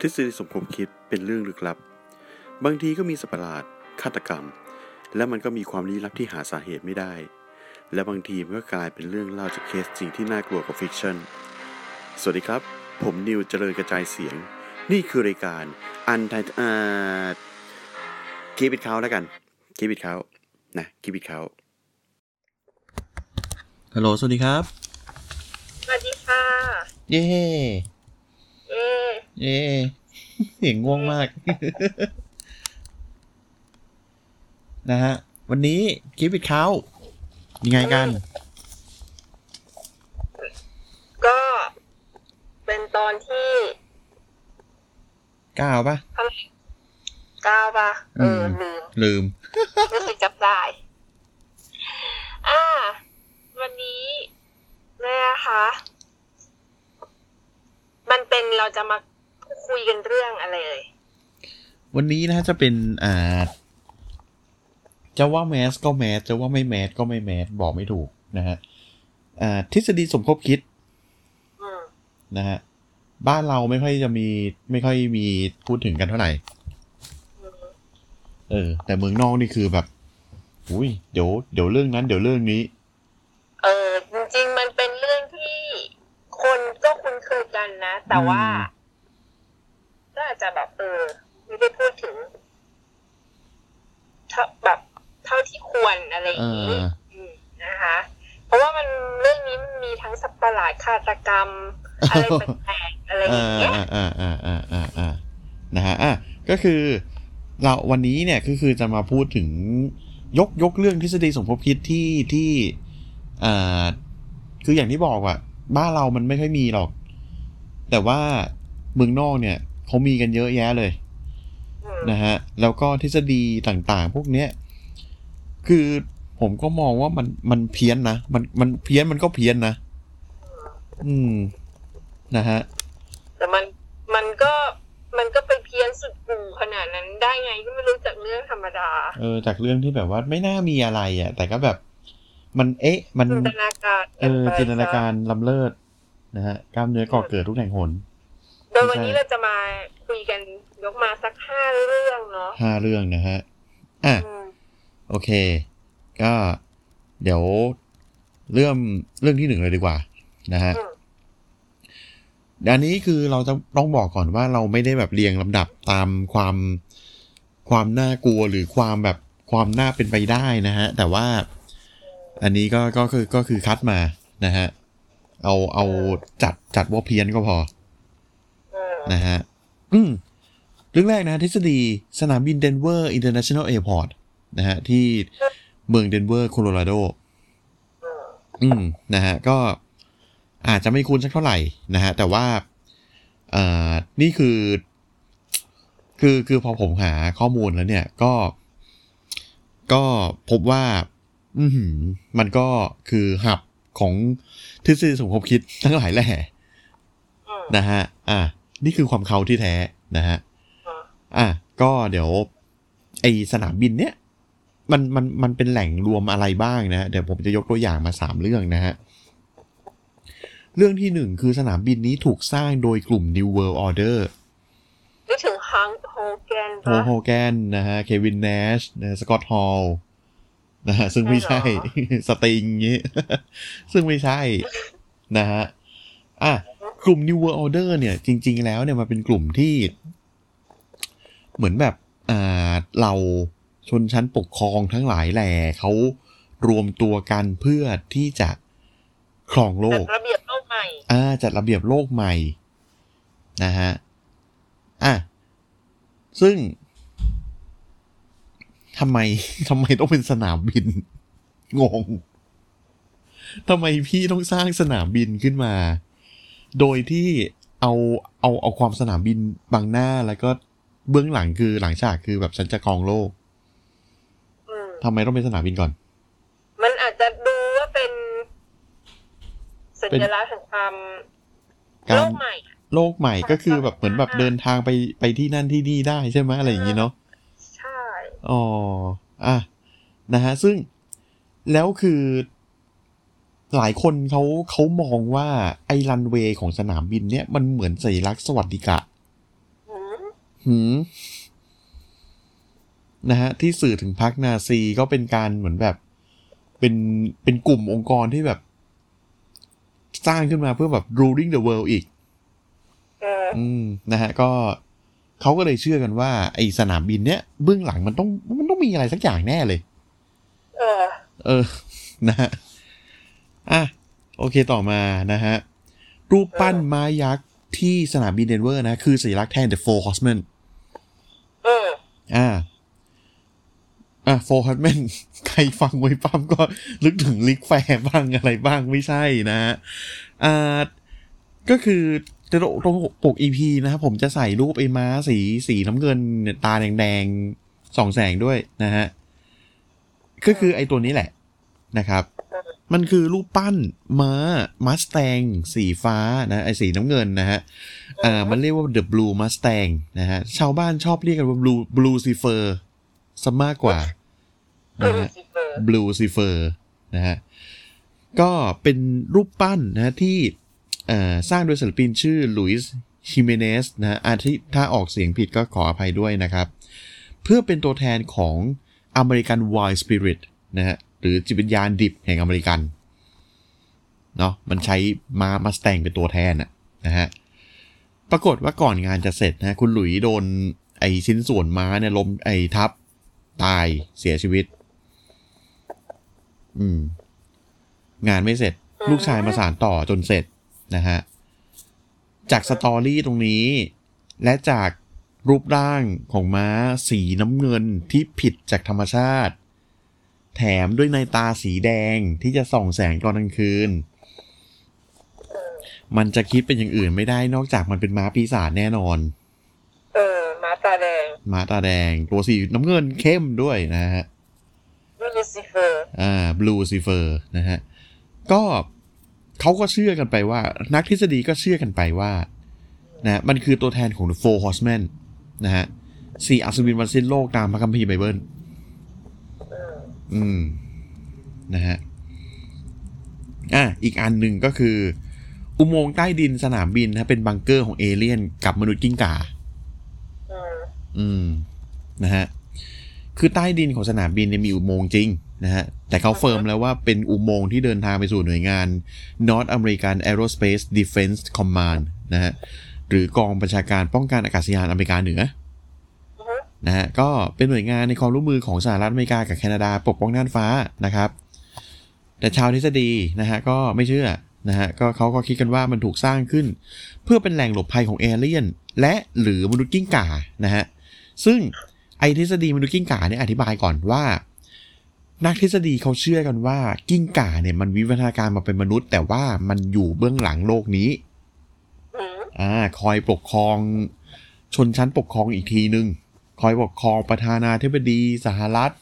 ทฤษฎีสมคบคิดเป็นเรื่องลึกลับ บางทีก็มีสัตว์ประหลาดฆาตกรรม และมันก็มีความลี้ลับที่หาสาเหตุไม่ได้ และบางทีมันก็กลายเป็นเรื่องเล่าจากเคสจริงที่น่ากลัวกว่า fiction สวัสดีครับ ผมนิวเจริญกระจายเสียง นี่คือรายการอันไทเอ่อ Keep It Kult แล้วกัน Keep It Kult นะ Keep It Kult ฮัลโหลสวัสดีครับ สวัสดีค่ะ เย้เอ๊ะ เย้เสียงง่วงมาก นะฮะ วันนี้คลิปปิดเขายังไงกัน ก็เป็นตอนที่ก้าวปะเท่าไหร่เก้าปะเออมลืม ลืมรู้สึกจับได้ อ่า วันนี้นะคะ มันเป็นเราจะมา คุยกันเรื่องอะไรเอ่ยวันนี้นะจะเป็นอ่าจะว่าแมสก็แมสจะว่าไม่แมสก็ไม่แมสบอกไม่ถูกนะฮะอ่าทฤษฎีสมคบคิดอืมนะฮะบ้านเราไม่ค่อยจะมี ไม่ค่อยมีพูดถึงกันเท่าไหร่อืมเออ แต่เมืองนอกนี่คือแบบ อุ้ยเดี๋ยวเดี๋ยวเรื่องนั้น เดี๋ยวเรื่องนี้ เออจริงๆมันเป็นเรื่องที่คนก็คุ้นเคยกันนะ แต่ว่าอืมก็อา จจะแบบเออไม่ได้พูดถึงเท่าแบบเท่าที่ควรอะไรอย่างนี้เอออืมนะคะ เพราะว่ามันเรื่องนี้มันมีทั้งสัตว์ประหลาดฆาตกรรม อะไรแปลกๆอะไรอย่างเงี้ยอ่าอ่าอ่าอ่าอ่าอ่านะฮะอะก็คือเราวันนี้เนี่ยก็คือจะมาพูดถึงยกยกเรื่องทฤษฎีสมคบคิดที่ที่อ่าคืออย่างที่บอกว่าบ้านเรามันไม่ค่อยมีหรอก แต่ว่าเมืองนอกเนี่ย เขามีกันเยอะแยะเลยอืมนะฮะแล้วก็ทฤษฎีต่างๆ พวกเนี้ยคือผมก็มองว่ามันมันเพี้ยนนะมันมันเพี้ยนมันก็เพี้ยนนะอืมนะฮะแต่มันมันก็มันก็ไปเพี้ยนสุดกูขนาดนั้นได้ไงก็ไม่รู้จากเรื่องธรรมดา เออ จากเรื่องที่แบบว่าไม่น่ามีอะไรอะ แต่ก็แบบ มันเอ๊ะ มันจินตนาการเออไปจินตนาการล้ำเลิศนะฮะกล้ามเนื้อก่อเกิดทุกแห่งหน โดยวันนี้เราจะมาคุยกันยกมาสักห้าเรื่องเนาะห้าเรื่องนะฮะ อะอืมโอเค ก็เดี๋ยวเรื่องเรื่องที่หนึ่งเลยดีกว่า นะฮะอืมอันนี้คือเราจะต้องบอกก่อนว่าเราไม่ได้แบบเรียงลำดับตามความความน่ากลัวหรือความแบบความน่าเป็นไปได้นะฮะ แต่ว่าอันนี้ก็ก็คือก็คือคัดมานะฮะ เอาเอาจัดจัดว่าเพี้ยนก็พออืม นะฮะอืมเรื่องแรกนะทฤษฎีสนามบิน Denver International Airport นะฮะ ที่เมืองเดนเวอร์โคโลราโดอืมนะฮะ ก็อาจจะไม่คุ้นสักเท่าไหร่นะฮะ แต่ว่าเอ่อนี่คือ คือคือพอผมหาข้อมูลแล้วเนี่ย ก็ ก็พบว่า อือหือมันก็คือ hub ของทฤษฎีสมคบคิดทั้งหลายแหล่นะฮะ อะ นี่คือความเขาที่แท้นะฮะอืมอะก็เดี๋ยว ไอสนามบินเนี้ยมันมันมันเป็นแหล่งรวมอะไรบ้างนะฮะเดี๋ยวผมจะยกตัวอย่างมาสามเรื่องนะฮะเรื่องที่หนึ่งคือสนามบินนี้ถูกสร้างโดยกลุ่ม New World Order นึกถึงฮัลค์โฮแกนโฮปะโฮแกนนะฮะ เควินแนชนะสกอตฮอลนะฮะซึ่งไม่ใช่ใช่ wrestling งี้ ซึ่งไม่ใช่ นะฮะ อะ กลุ่ม New World Order เนี่ย จริง ๆ แล้วเนี่ยมันเป็นกลุ่มที่ เหมือนแบบอ่าเราชนชั้นปกครองทั้งหลายแหล่เขารวมตัวกันเพื่อที่จะครองโลแบบกระเบียบโลกใหม่อ่าจัดระเบียบโลกใหม่นะฮะอะซึ่งทำไมทำไมต้องเป็นสนามบิน งงทำไมพี่ต้องสร้างสนามบินขึ้นมา โดยที่เอาเอาเอาความสนามบินบังหน้าแล้วก็เบื้องหลังคือหลังฉากคือแบบฉันจะครองโลกอืมทำไมต้องเป็นสนามบินก่อน มันอาจจะดูว่าเป็นสัเป็นญลักษณ์แห่งความการโลกใหม่อะโลกใหม่ก็คือแบบเหมือนแบบเดินทางไปไปที่นั่นที่นี่ได้ใช่ไหมอะไรอย่างนี้เนาะใช่อ๋ออะนะฮะซึ่งแล้วคือ หลายคนเขาเขามองว่าไอ้รันเวย์ของสนามบินเนี่ยมันเหมือนสัญลักษณ์สวัสดิกะอืหืมนะฮะที่สื่อถึงพรรคนาซีก็เป็นการเหมือนแบบ เป็นเป็นกลุ่มองค์กรที่แบบ สร้างขึ้นมาเพื่อแบบ ruling the world อีกเอออืมนะฮะก็เขาก็เลยเชื่อกันว่า ไอสนามบินเนี้ยเบื้องหลังมันต้องมันต้องมีอะไรสักอย่างแน่เลย เออ เออ นะฮะ อะโอเคต่อมานะฮะ รูปปั้นม้ายักษ์ที่สนามบินเดนเวอร์นะ คือสัญลักษณ์แทน The Four Horsemen เอออ่าอะ Four Horsemen ใครฟังไว้ปั๊มก็นึกถึงลิกแฟร์บ้างอะไรบ้างไม่ใช่นะฮะอ่าก็คือตรงตรงปก EP นะครับผมจะใส่รูปไอ้ม้าสีสีน้ำเงินเนี่ยตาแดงๆส่องแสงด้วยนะฮะ ก็คือไอ้ตัวนี้แหละนะครับ มันคือรูปปั้นม้ามัสแตงสีฟ้านะไอสีน้ำเงินนะฮะอ่ามันเรียกว่า The Blue Mustang นะฮะชาวบ้านชอบเรียกกันว่า Blue Blue Cipher ซะมากกว่าเอนะอฮะซิเฟอร์ Blue Cipher นะฮะก็เป็นรูปปั้นนะฮะที่เอ่อสร้างโดยศิลปินชื่อลุยส์ฮิเมเนสนะฮะอาที่ถ้าออกเสียงผิดก็ขออภัยด้วยนะครับ เพื่อเป็นตัวแทนของอเมริกัน Wild Spirit นะฮะ หรือจิตวิญญาณดิบแห่งอเมริกันเนาะมันใช้ม้ามัสแตงเป็นตัวแทนอะนะฮะปรากฏว่าก่อนงานจะเสร็จนะคุณหลุยโดนไอชิ้นส่วนม้าเนี่ยล้มไอทับ ตายเสียชีวิต อืม งานไม่เสร็จ ลูกชายมาสานต่อจนเสร็จนะฮะจากสตอรี่ตรงนี้ และจากรูปร่างของม้าสีน้ำเงินที่ผิดจากธรรมชาติ แถมด้วยในตาสีแดงที่จะส่องแสงตอนกลางคืน มันจะคิดเป็นอย่างอื่นไม่ได้นอกจากมันเป็นม้าปีศาจแน่นอน เออม้าตาแดงม้าตาแดง ตัวสีน้ำเงินเข้มด้วยนะฮะลูซิเฟอร์อ่า Blucifer นะฮะ ก็เขาก็เชื่อกันไปว่า นักทฤษฎีก็เชื่อกันไปว่านะมันคือตัวแทนของ The Four Horsemen นะฮะสี่อัศวินวันสิ้นโลกตามพระคัมภีร์ไบเบิล อืม นะฮะ อะ อีกอันหนึ่งก็คือ อุโมงค์ใต้ดินสนามบินนะเป็นบังเกอร์ของเอเลี่ยนกับมนุษย์กิ้งก่าอืมอืม นะฮะ คือใต้ดินของสนามบินเนี่ยมีอุโมงค์จริงนะฮะ แต่เขา firm แล้วว่าเป็นอุโมงค์ที่เดินทางไปสู่หน่วยงาน North American Aerospace Defense Command นะฮะ หรือกองบัญชาการป้องกันอากาศยานอเมริกาเหนืออือฮึ นะฮะก็เป็นหน่วยงานในความร่วมมือของสหรัฐอเมริกากับแคนาดาปกป้องน่านฟ้านะครับ แต่ชาวทฤษฎีนะฮะก็ไม่เชื่อนะฮะก็เขาก็คิดกันว่ามันถูกสร้างขึ้น เพื่อเป็นแหล่งหลบภัยของเอเลี่ยน และหรือมนุษย์กิ้งก่านะฮะซึ่งไอทฤษฎีมนุษย์กิ้งก่าเนี่ยอธิบายก่อนว่า นักทฤษฎีเขาเชื่อกันว่ากิ้งก่าเนี่ยมันวิวัฒนาการมาเป็นมนุษย์ แต่ว่ามันอยู่เบื้องหลังโลกนี้อืมอ่าคอยปกครองชนชั้นปกครองอีกทีหนึ่ง คอยปกครองประธานาธิบดีสหรัฐ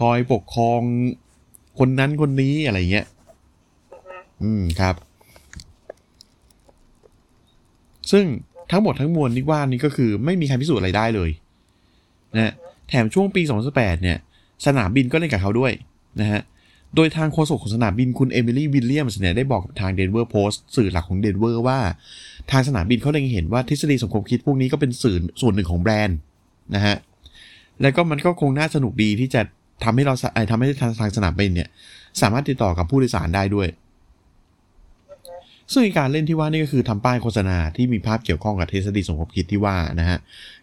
คอยปกครองคนนั้นคนนี้อะไรเงี้ย อืมครับ ซึ่งทั้งหมดทั้งมวลที่ว่านี้ก็คือไม่มีใครพิสูจน์อะไรได้เลยนะฮะแถมช่วงปี 2018 เนี่ย สนามบินก็เล่นกับเขาด้วยนะฮะ โดยทางโฆษกของสนามบินคุณเอมิลี่วิลเลียมส์เนี่ยได้บอกกับทางเดนเวอร์โพสต์สื่อหลักของเดนเวอร์ว่า ทางสนามบินเขาเล็งเห็นว่าทฤษฎีสมคบคิดพวกนี้ก็เป็นสื่อส่วนหนึ่งของแบรนด์ นะฮะแล้วก็มันก็คงน่าสนุกดีที่จะทำให้เราเอ่อทำให้ทางสนามบินเนี่ย สามารถติดต่อกับผู้โดยสารได้ด้วย ซึ่งการเล่นที่ว่านี่ก็คือทำป้ายโฆษณาที่มีภาพเกี่ยวข้องกับทฤษฎีสมคบคิดที่ว่านะฮะ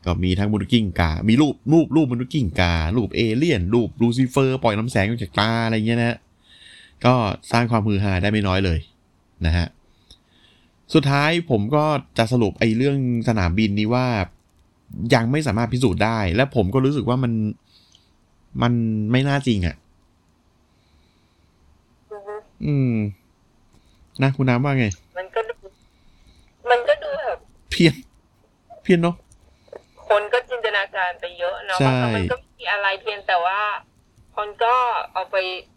ก็มีทั้งมนุษย์กิ้งก่า มีรูปรูปรูปมนุษย์กิ้งก่า รูปเอเลี่ยน รูปลูซิเฟอร์ ปล่อยลำแสงออกจากตาอะไรเงี้ยนะฮะก็สร้างความฮือฮาได้ไม่น้อยเลยนะฮะสุดท้ายผมก็จะสรุปไอ้เรื่องสนามบินนี้ว่า ยังไม่สามารถพิสูจน์ได้ และผมก็รู้สึกว่ามันมันไม่น่าจริงอะ่ะอือฮึอืม นะคุณน้ำว่าไง มันก็ดูมันก็ดูแบบเพี้ยน เพี้ยนเนาะคนก็จินตนาการไปเยอะเนาะใช่บางครั้งมันก็ไม่มีอะไรเพียงแต่ว่า คนก็เอาไป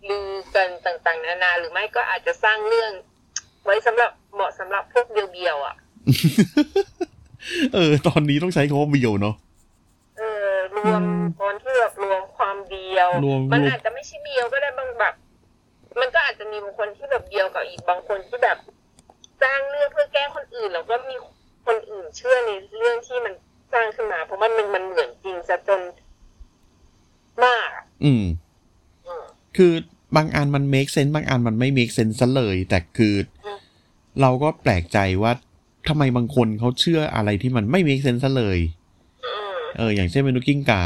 ลือกันต่างๆ นานา หรือไม่ก็อาจจะสร้างเรื่อง ไว้สำหรับเหมาะสำหรับพวกเบียวๆอะ เออ ตอนนี้ต้องใช้คำว่าเบียวเนาะเออรวมตอนที่แบบรวมความเบียว มันอาจจะไม่ใช่เบียวก็ได้บางแบบ มันก็อาจจะมีบางคนที่แบบเบียวกับอีกบางคนที่แบบสร้างเรื่องเพื่อแก้คนอื่น แล้วก็มีคนอื่นเชื่อในเรื่องที่มันสร้างขึ้นมาเพราะมันมันมันเหมือนจริงซะจนมาก อืม คือบางอันมัน make sense บางอันมันไม่ make sense ซะเลย แต่คือ เราก็แปลกใจว่า ทำไมบางคนเขาเชื่ออะไรที่มันไม่ make sense ซะเลยอืมเออ อย่างเช่นมนุษย์กิ้งก่า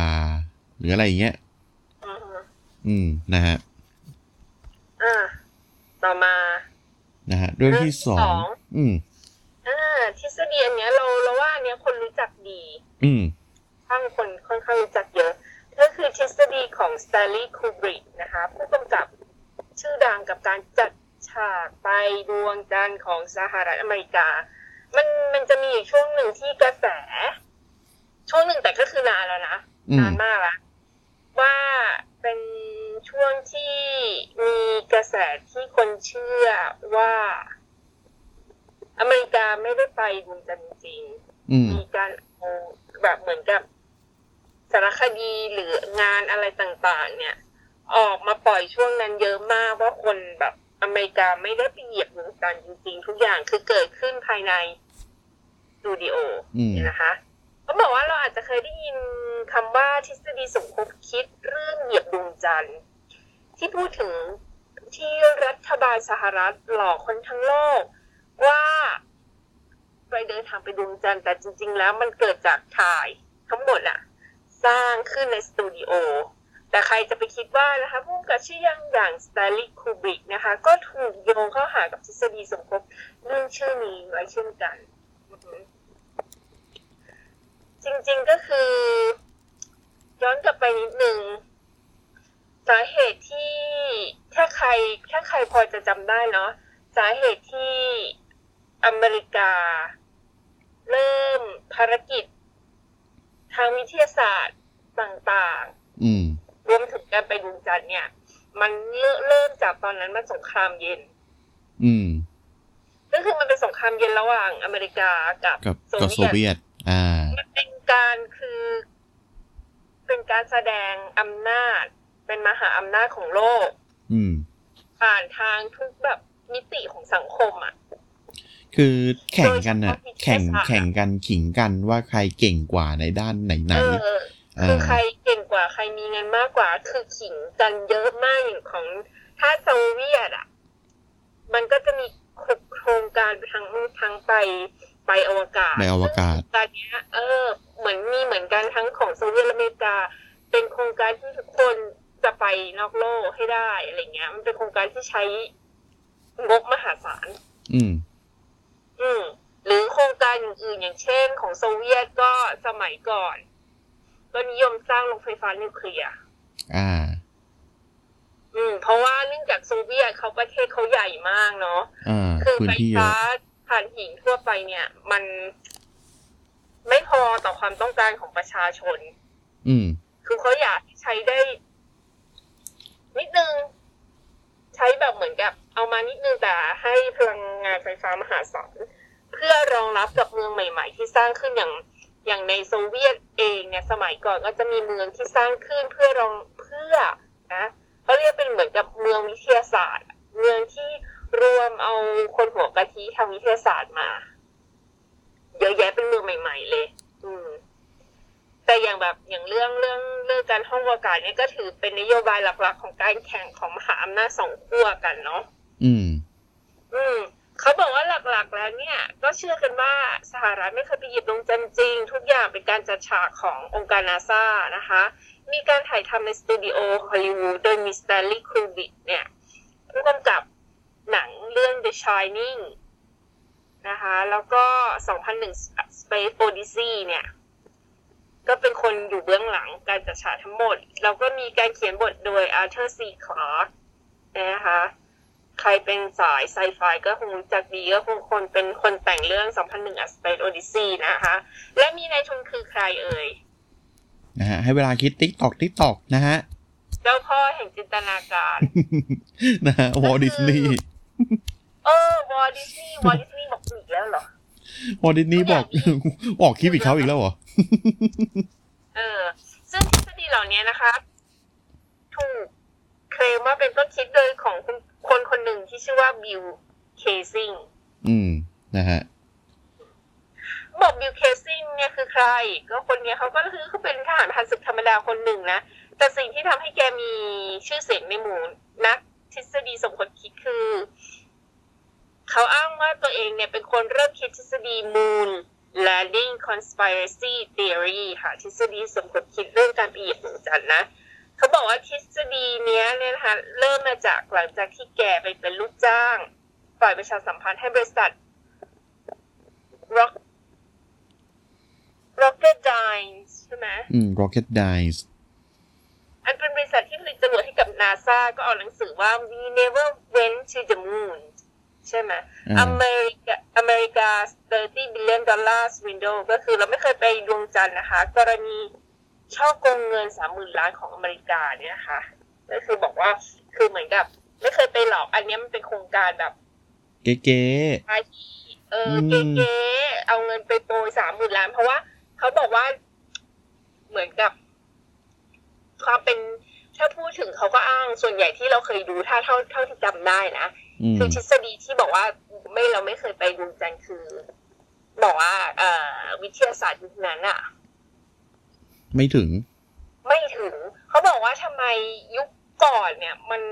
หรืออะไรอย่างเงี้ย อืมอืมนะฮะอ่าต่อมา นะฮะ เรื่องที่สอเรื่องที่สองงอืมอ่าทฤษฎีอันเนี้ยเราเราว่าอันเนี้ยคนรู้จักดี อืมข้างคนค่อนข้างรู้จักเยอะก็คือทฤษฎีของสแตนลีย์คูบริกนะคะ ผู้กำกับชื่อดังกับการจัดฉากไปดวงจันทร์ของสหรัฐอเมริกา มันมันจะมีอยู่ช่วงหนึ่งที่กระแส ช่วงหนึ่งแต่ก็คือนานแล้วนะอืมนานมากละว่าเป็นช่วงที่มีกระแสที่คนเชื่อว่า อเมริกาไม่ได้ไปดวงจันทร์จริงอืมมีการเอาแบบเหมือนกับสารคดีหรืองานอะไรต่าง ๆ เนี่ย ออกมาปล่อยช่วงนั้นเยอะมากว่าคนแบบ อเมริกาไม่ได้ไปเหยียบดวงจันทร์จริงๆ ทุกอย่างคือเกิดขึ้นภายในสตูดิโออืมเนี่ยนะคะเขาบอกว่าเราอาจจะเคยได้ยินคำว่าทฤษฎีสมคบคิดเรื่องเหยียบดวงจันทร์ที่พูดถึงที่รัฐบาลสหรัฐหลอกคนทั้งโลก ว่าไปเดินทางไปดวงจันทร์แต่จริง ๆ แล้วมันเกิดจากถ่ายทั้งหมดอะสร้างขึ้นในสตูดิโอ แต่ใครจะไปคิดว่านะคะผู้กำกับชื่อยังอย่างส t ต n ลีย์คูบิกนะคะ ก็ถูกโยงเข้าหากับทฤษฎีสมคบเรื่องชื่อนี้ไว้เช่นกัน จริงๆก็คือ ย้อนกลับไปนิดนึงสาเหตุที่ถ้าใครถ้าใครพอจะจำได้เนาะสาเหตุที่อเมริกา เริ่มภารกิจ ทางวิทยาศาสตร์ต่างอืมๆ รวมถึงการไปดวงจันทร์เนี่ย มันเริ่มเริ่มจากตอนนั้นมันสงครามเย็น อืม ก็คือมันเป็นสงครามเย็นระหว่างอเมริกากับกับโซกับโซเวียตเวียต อ่า มันเป็นการคือ เป็นการแสดงอำนาจ เป็นมหาอำนาจของโลก อืม ผ่านทางทุกแบบมิติของสังคมอะคือแข่งกันน่ะโดยเฉพาะวิทยาศาสตร์แข่งแข่งกันขิงกันว่าใครเก่งกว่าในด้านไหนไหนเออเอ คืออใครเก่งกว่าใครมีเงินมากกว่า คือขิงกันเยอะมากอย่างของ ถ้าโซเวียตอะ มันก็จะมีโครงการไปทั้งทั้งไปไปอวกาศในอวกาศซึ่งโครงการเนี้ยเออ เหมือนมีเหมือนกันทั้งของโซเวียตและอเมริกา เป็นโครงการที่ทุกคนจะไปนอกโลกให้ได้อะไรเงี้ย มันเป็นโครงการที่ใช้งบมหาศาล อืม อืม หรือโครงการอื่นๆอย่างเช่น ของโซเวียตก็สมัยก่อน ก็นิยมสร้างโรงไฟฟ้านิวเคลียร์อ่า อืม เพราะว่าเนื่องจากโซเวียตเขาประเทศเขาใหญ่มากเนาะอ่าคือพื้นไฟที่เยฟ้าอะผ่านหินทั่วไปเนี่ย มันไม่พอต่อความต้องการของประชาชน อืม คือเขาอยากใช้ได้ นิดนึง ใช้แบบเหมือนกับ เอามานิดนึงแต่ให้พลังงานไฟฟ้ามหาศาลเพื่อรองรับกับเมืองใหม่ ๆ ที่สร้างขึ้นอย่าง อย่างในโซเวียตเองเนี่ยสมัยก่อนก็จะมีเมืองที่สร้างขึ้นเพื่อรองเพื่อนะเขาเรียกเป็นเหมือนกับเมืองวิทยาศาสตร์ เมืองที่รวมเอาคนหัวกะทิทางวิทยาศาสตร์มา เยอะแยะเป็นเมืองใหม่ ๆ เลย อืม แต่อย่างแบบอย่างเรื่องเรื่องเรื่องการห้องอากาศเนี่ยก็ถือเป็นนโยบายหลักๆ ของการแข่งของมหาอำนาจสองขั้วกันเนาะอืม อืม เขาบอกว่าหลักๆแล้วเนี่ย ก็เชื่อกันว่าสหรัฐไม่เคยไปเหยียบดวงจันทร์จริง ทุกอย่างเป็นการจัดฉากขององค์การนาซานะคะ มีการถ่ายทำในสตูดิโอฮอลลีวูดโดยมีสแตนลีย์คูบิกเนี่ยผู้กำกับหนังเรื่อง The Shining นะคะ แล้วก็ 2001 Space Odyssey เนี่ย ก็เป็นคนอยู่เบื้องหลังการจัดฉากทั้งหมด แล้วก็มีการเขียนบทโดย Arthur C. Clarke นะคะ ใครเป็นสายไซไฟก็คงรู้จักดีก็คงคนเป็นคนแต่งเรื่อง 2001 A Space Odyssey นะคะ และมีนายทุนคือใครเอ่ยนะฮะให้เวลาคิด tick tock tick tock นะฮะ เจ้าพ่อแห่งจินตนาการนะฮะวอลดิสนีย์เออวอลดิสนีย์วอลดิสนีย์บอกอีกแล้วเหรอวอลดิสนีย์บอกออกคลิปอีกเขาอีกแล้วเหรอเออ ซึ่งทฤษฎีเหล่านี้นะคะ ถูก เคลมว่าเป็นต้นคิดโดยของคนคนคนหนึ่งที่ชื่อว่าบิลเคซิงอืมนะฮะบอกบิลเคซิงเนี่ยคือใคร ก็คนเนี้ยเขาก็คือเขาเป็นทหารผ่านศึกธรรมดาคนหนึ่งนะแต่สิ่งที่ทำให้แกมีชื่อเสียงในหมู่นักทฤษฎีสมคบคิดคือ เขาอ้างว่าตัวเองเนี่ยเป็นคนเริ่มคิดทฤษฎี Moon Landing Conspiracy Theory ค่ะทฤษฎีสมคบคิดเรื่องการไปเหยียบดวงจันทร์นะ เขาบอกว่าทฤษฎีเนี้ยเนี่ยนะคะเริ่มมาจากหลังจากที่แกไปเป็นลูกจ้าง ฝ่ายประชาสัมพันธ์ให้บริษัท Rock Rocket Dines ใช่ไหมอืม Rocket Dice อันเป็นบริษัทที่ผลิตจรวดให้กับนาซาก็เอาหนังสือว่า we never went to the moon ใช่ไหมอ่าอเมริกาอเมริกา 30 billion dollars window ก็คือเราไม่เคยไปดวงจันทร์นะคะ กรณี ช่อโกงเงินสามหมื่นล้านของอเมริกาเนี่ยนะคะก็คือบอกว่าคือเหมือนกับ ไม่เคยไปหลอกอันเนี้ยมันเป็นโครงการแบบ เก๋ภาคีเอออืมเก๋ๆเอาเงินไปโปรยสามหมื่นล้าน เพราะว่าเขาบอกว่าเหมือนกับ ความเป็นถ้าพูดถึงเขาก็อ้างส่วนใหญ่ที่เราเคยดูถ้าเท่าเท่าที่จำได้นะๆอืมคือทฤษฎีที่บอกว่าไม่เราไม่เคยไปดวงจันทร์คือ บอกว่า เอ่อวิทยาศาสตร์ยุคนั้นอะ ไม่ถึง ไม่ถึง เขาบอกว่าทำไมยุคก่อนเนี่ย มัน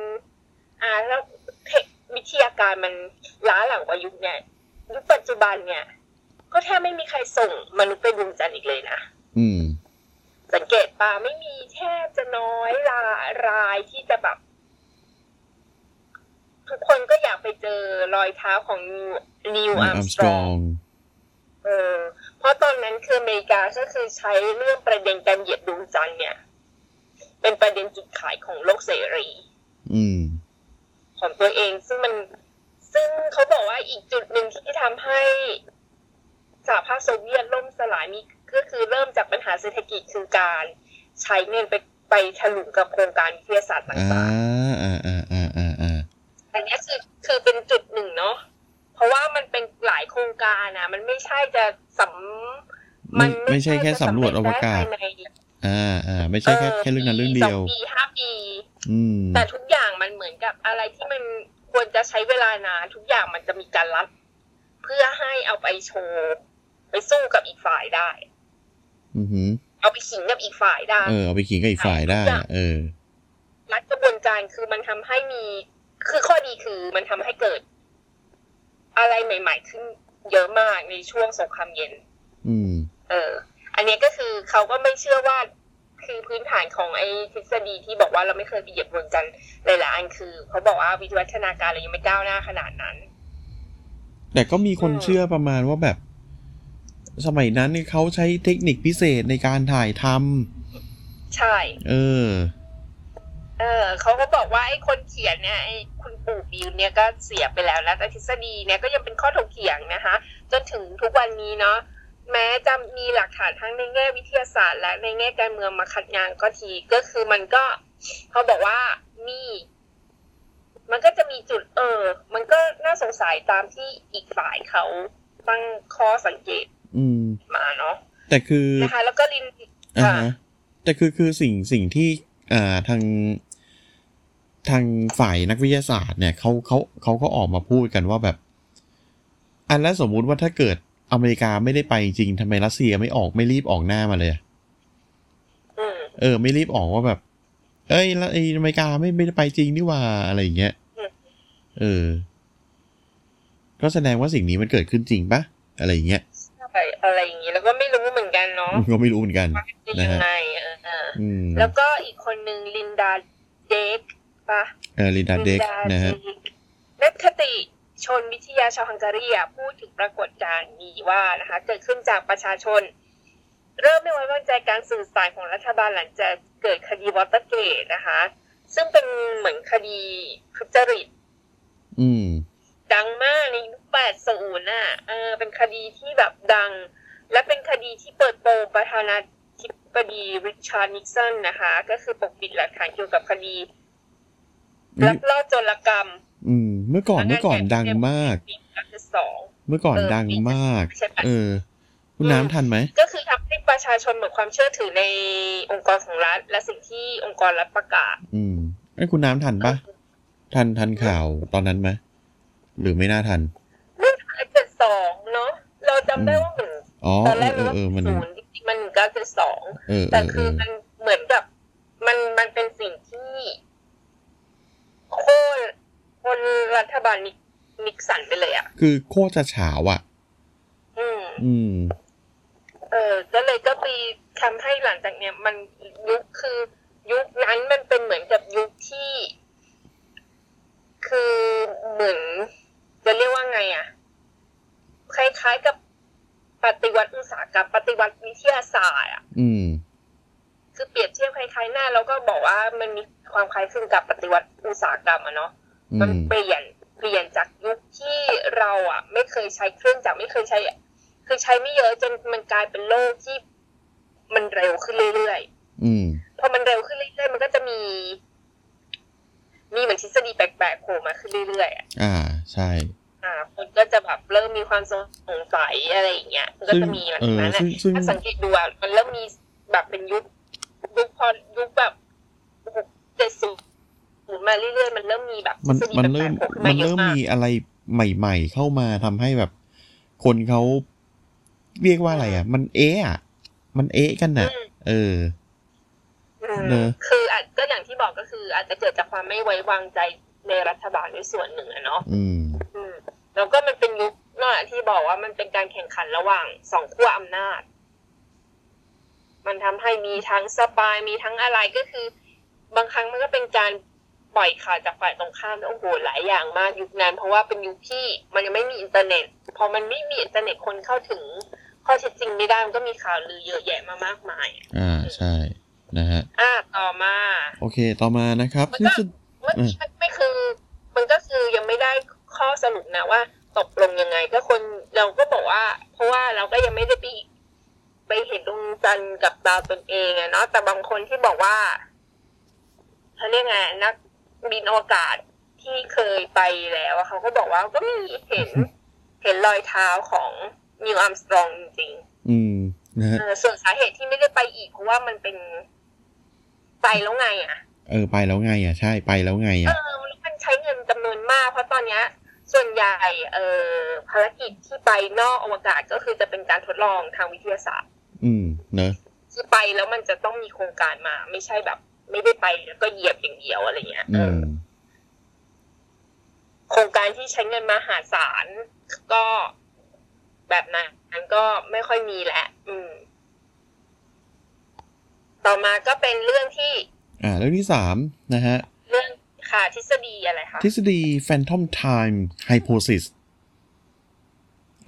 อ่าแล้วเทควิทยาการมันล้าหลังกว่ายุคเนี่ยยุคปัจจุบันเนี่ย ก็แทบไม่มีใครส่งมนุษย์ไปดวงจันทร์อีกเลยนะอืม สังเกตปะไม่มีแทบจะน้อยรายรายที่จะแบบทุกคนก็อยากไปเจอรอยเท้าของนิวอัมสตรอง Armstrong เออ เพราะตอนนั้นคืออเมริกาก็คือใช้เรื่องประเด็นการเหยียบดวงจันทร์เนี่ย เป็นประเด็นจุดขายของโลกเสรี อืม ของตัวเองซึ่งมันซึ่งเขาบอกว่าอีกจุดหนึ่งที่ทำให้สหภาพโซเวียตล่มสลายมีก็คือเริ่มจากปัญหาเศรษฐกิจคือการใช้เงินไปไปถลุงกับโครงการวิทยาศาสตร์อ่าต่างอ่าอ่าอ่าอ่าอ่าๆอันเนี้ยคือคือเป็นจุดหนึ่งเนาะ เพราะว่ามันเป็นหลายโครงการนะมันไม่ใช่จะสำไม่ไม่ใช่แค่สำรวจอวกาศจะสำเร็จได้ภายในอ่าอ่าไม่ใช่แค่แค่เรื่องนั้นเรื่องเดียวสองปีห้าปีอืมแต่ทุกอย่างมันเหมือนกับอะไรที่มันควรจะใช้เวลานานทุกอย่างมันจะมีการรัด เพื่อให้เอาไปโชว์ไปสู้กับอีกฝ่ายได้ อือหือ เอาไปขิงกับอีกฝ่ายได้ เออเอาไปขิงกับอีกฝ่ายได้อะเออ รัดกระบวนการคือมันทำให้มี คือข้อดีคือมันทำให้เกิด อะไรใหม่ ๆ ขึ้นเยอะมากในช่วงสงครามเย็น อืม เออ อันเนี้ยก็คือเขาก็ไม่เชื่อว่าคือพื้นฐานของไอ้ทฤษฎีที่บอกว่าเราไม่เคยไปเหยียบดวงจันทร์หลายๆอันคือเขาบอกว่าวิวัฒนาการเรายังไม่ก้าวหน้าขนาดนั้น แต่ก็มีคนอืมเชื่อประมาณว่าแบบ สมัยนั้นเนี่ยเขาใช้เทคนิคพิเศษในการถ่ายทใช่ำเออ เออเขาก็บอกว่าไอ้คนเขียนเนี่ยไอ้คุณปู่บิวเนี่ยก็เสียไปแล้วนะแต่ทฤษฎีเนี่ยก็ยังเป็นข้อถกเถียงนะคะ จนถึงทุกวันนี้เนาะแม้จะมีหลักฐานทั้งในแง่วิทยาศาสตร์ และในแง่การเมืองมาขัดงานก็ทีก็คือมันก็เขาบอกว่ามีมันก็จะมีจุดเออ มันก็น่าสงสัยตามที่อีกฝ่ายเขาตั้งข้อสังเกต อืมมาเนาะแต่คือนะคะแล้วก็ลินอ่าค่ะฮะแต่คือคือสิ่งสิ่งที่อ่าทาง ทางฝ่ายนักวิทยาศาสตร์เนี่ยเขาเขาเขาก็ออกมาพูดกันว่าแบบ อันแล้วสมมุติว่าถ้าเกิดอเมริกาไม่ได้ไปจริงทำไมรัสเซียไม่ออกไม่รีบออกหน้ามาเลยอะอืมเออ ไม่รีบออกว่าแบบ เอ้ยแล้วไอ้อเมริกาไม่ไม่ได้ไปจริงนี่หว่าอะไรอย่างเงี้ยอืมเออ ก็แสดงว่าสิ่งนี้มันเกิดขึ้นจริงปะอะไรอย่างเงี้ยใช่อะไรอย่างนี้แล้วก็ไม่รู้เหมือนกันเนาะก็ไม่รู้เหมือนกันว่าจะยังไงเออเอออืมแล้วก็อีกคนหนึ่งลินดาเดก ปะเออลินดาเด็กนะฮะนักคติชนวิทยาชาวฮังการีอะพูดถึงปรากฏการณ์นี้ว่านะคะเกิดขึ้นจากประชาชน เริ่มไม่ไว้วางใจการสื่อสารของรัฐบาลหลังจากเกิดคดีวอเตอร์เกตนะคะ ซึ่งเป็นเหมือนคดีทุจริต อืม ดังมากในยุค80น่ะเออเป็นคดีที่แบบดัง และเป็นคดีที่เปิดโปงประธานาธิบดีริชาร์ดนิกสันนะคะ ก็คือปกปิดหลักฐานเกี่ยวกับคดี อืมลักลอบโจรกรรม อืม เมื่อก่อนเมื่อก่อนดังมากปีสองเมื่อก่อนเออดังมากใช่ปะเออ คุณน้ำทันไหม ก็คือทำให้ประชาชนหมดความเชื่อถือในองค์กรของรัฐ และสิ่งที่องค์กรรัฐประกาศ อืมไอ้ยคุณน้ำทันปะทันทันข่าวตอนนั้นไหมหรือไม่น่าทันเจ็ดสองเนาะเราจำได้ว่าเหมือนอ๋อตอนเอแรอกเอมันอเออมันศูนย์จริงๆมันหนึ่งเก้าเจ็ดสองเออเอแต่อเอคืออมันเหมือนกับมันมัน รัฐบาลนิกนิกสันไปเลยอะ คือโคตรจะเฉาวอะ อืม อืม เออ ก็เลยก็ปีทำให้หลังจากเนี้ย มันยุคคือ ยุคนั้นมันเป็นเหมือนกับยุคที่ คือเหมือนจะเรียกว่าไงอะ คล้ายๆกับปฏิวัติอุตสาหกรรมปฏิวัติวิทยาศาสตร์อะ อืม คือเปรียบเทียบคล้ายๆหน้า แล้วก็บอกว่ามันมีความคล้ายคลึงกับปฏิวัติอุตสาหกรรมอะเนาะอืมันมเปลี่ยนเปลี่ยนจากยุคที่เราอะ ไม่เคยใช้เครื่องจักรไม่เคยใช้ คือใช้ไม่เยอะจนมันกลายเป็นโลกที่มันเร็วขึ้นเรื่อยอืมๆพอมันเร็วขึ้นเรื่อยๆมันก็จะมี มีเหมือนทฤษฎีแปลกๆโผล่มาขึ้นเรื่อยๆอะอ่า ใช่ อ่า คนก็จะแบบเริ่มมีความสงสัยอะไรอย่างเงี้ยมันก็ซึ่งจะมีแบบเออนั้นซึ่อะงซึ่งถ้าสังเกตดูอะมันเริ่มมีแบบเป็นยุค ยุคพอยุคแบบเจ็ดสิบมาเรื่อยๆมันเริ่มมีแบบ มันทฤษฎีมันแปลเริ่มกๆโผล่ขึ้นมัมานเยเริ่อะมมากมีอะไรใหม่ ๆ เข้ามาทำให้แบบ คนเขาเรียกว่าอะไรอะ มันเอะอะ มันเอะกันน่ะอืมเอออืมเนอะคืออาจก็อย่างที่บอกก็คือ อาจจะเกิดจากความไม่ไว้วางใจในรัฐบาลด้วยส่วนหนึ่งอะเนาะอืมอืมแล้วก็มันเป็นยุคนั่นแหละที่บอกว่ามันเป็นการแข่งขันระหว่างสองขั้วอำนาจ มันทำให้มีทั้ง spy มีทั้งอะไรก็คือ บางครั้งมันก็เป็นการปล่อยข่าวจากฝ่ายตรงข้ามโอ้โหหลายอย่างมากยุคนั้น เพราะว่าเป็นยุคที่มันยังไม่มีอินเทอร์เน็ต พอมันไม่มีอินเทอร์เน็ตคนเข้าถึงข้อเท็จจริงไม่ได้มันก็มีข่าวลือเยอะแยะมามากมาย อ่าใช่นะฮะอะต่อมา โอเค ต่อมานะครับมันก็นี่คือเมื่ออืมกี้มันไม่คือ มันก็คือยังไม่ได้ข้อสรุปนะว่าตกลงยังไง ก็คนเราก็บอกว่า เพราะว่าเราก็ยังไม่ได้ไป ไปเห็นดวงจันทร์กับตาตนเองอะเนาะแต่บางคนที่บอกว่าเขาเรียกไงนักบินอวกาศที่เคยไปแล้วอะเขาก็บอกว่าก็มีเห็น เห็นรอยเท้าของนิวอัมสตรองจริงอืมนะๆฮะเออส่วนสาเหตุที่ไม่ได้ไปอีกเพราะว่ามันเป็นไปแล้วไงอะเออไปแล้วไง อะ ใช่ไปแล้วไงเออะอมันใช้เงินจำนวนมาก เพราะตอนเนี้ย ส่วนใหญ่เอ่อภารกิจที่ไปนอกอวกาศก็คือจะเป็นการทดลองทางวิทยาศาสตร์ อืมเนอะคือไปแล้วมันจะต้องมีโครงการมา ไม่ใช่แบบ ไม่ได้ไปแล้วก็เหยียบอย่างเดียวอะไรเงี้ยเออือมโครงการที่ใช้เงินมหาศาลก็แบบนั้นก็ไม่ค่อยมีแหละ อืม ต่อมาก็เป็นเรื่องที่ อ่า เรื่องที่สามนะฮะ เรื่องค่ะทฤษฎีอะไรคะ ทฤษฎี Phantom Time Hypothesis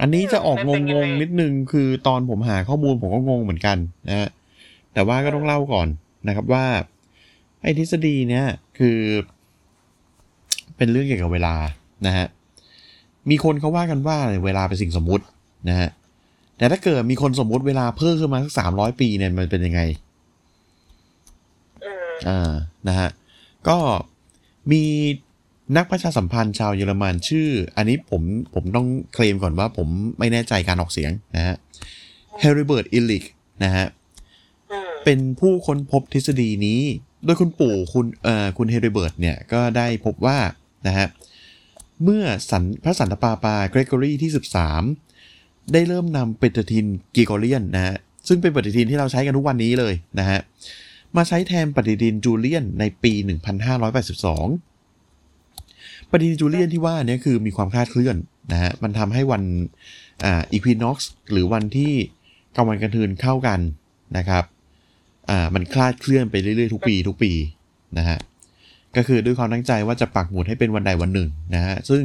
อันนี้จะออกมันงเป็นยังงไงๆนิดนึงคือตอนผมหาข้อมูลผมก็งงเหมือนกันนะฮะแต่ว่าก็ต้องเล่าก่อนนะครับว่า ไอ้ทฤษฎีเนี้ยคือ เป็นเรื่องเกี่ยวกับเวลานะฮะมีคนเขาว่ากันว่าเวลาเป็นสิ่งสมมุตินะฮะแต่ถ้าเกิดมีคนสมมุติเวลาเพิ่มขึ้นมาสักสามร้อยปีเนี่ยมันเป็นยังไงอืมอ่านะฮะก็มี นักประชาสัมพันธ์ชาวเยอรมันชื่อ อันนี้ผมผมต้องเคลมก่อนว่าผมไม่แน่ใจการออกเสียงนะฮะเฮริเบิร์ตอิลิกนะฮะอืมเป็นผู้ค้นพบทฤษฎีนี้ โดยคุณปู่คุณเอ่อคุณเฮริเบิร์ตเนี่ยก็ได้พบว่านะฮะเมื่อสันพระสันตะปาปาเกรกอรีที่ 13 ได้เริ่มนำปฏิทินกิโกเลียนนะฮะซึ่งเป็นปฏิทินที่เราใช้กันทุกวันนี้เลยนะฮะมาใช้แทนปฏิทินจูเลียนในปี 1582 ปฏิทินจูเลียนที่ว่าเนี่ยคือมีความคลาดเคลื่อนนะฮะมันทำให้วันอ่าอีควินอกซ์หรือวันที่กลางวันกลางคืนเข้ากันนะครับอ่ามันคลาดเคลื่อนไปเรื่อยๆทุกปี ทุกปีนะฮะก็คือด้วยความตั้งใจว่าจะปักหมุดให้เป็นวันใดวันหนึ่งนะฮะซึ่ง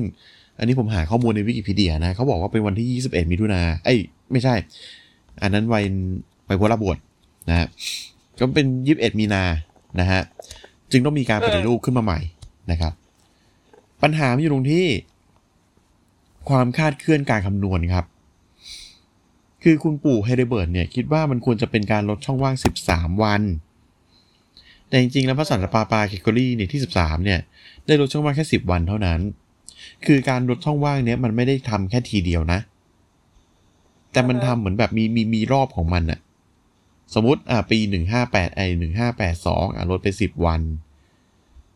อันนี้ผมหาข้อมูลในวิกิพีเดียนะเขาบอกว่าเป็นวันที่ 21 มิถุนาเอ้ยไม่ใช่ อันนั้นวันไปโพลบวชนะฮะก็เป็น 21 มีนานะฮะจึงต้องมีการปฏิรูปขึ้นมาใหม่นะครับ ปัญหามันอยู่ตรงที่ ความคาดเคลื่อนการคำนวณครับ คือคุณปู่เฮเดเบิร์ตเนี่ยคิดว่ามันควรจะเป็นการลดช่องว่าง 13 วัน แต่จริงๆ แล้วพระสันตะปาปาเคกอรี่เนี่ยที่ 13เนี่ยได้ลดช่องว่างแค่ 10 วันเท่านั้น คือการลดช่องว่างเนี้ยมันไม่ได้ทำแค่ทีเดียวนะ แต่มันทำเหมือนแบบมีมีมีรอบของมันอะสมมติอะปี 158ไอ1582อะลดไป 10 วัน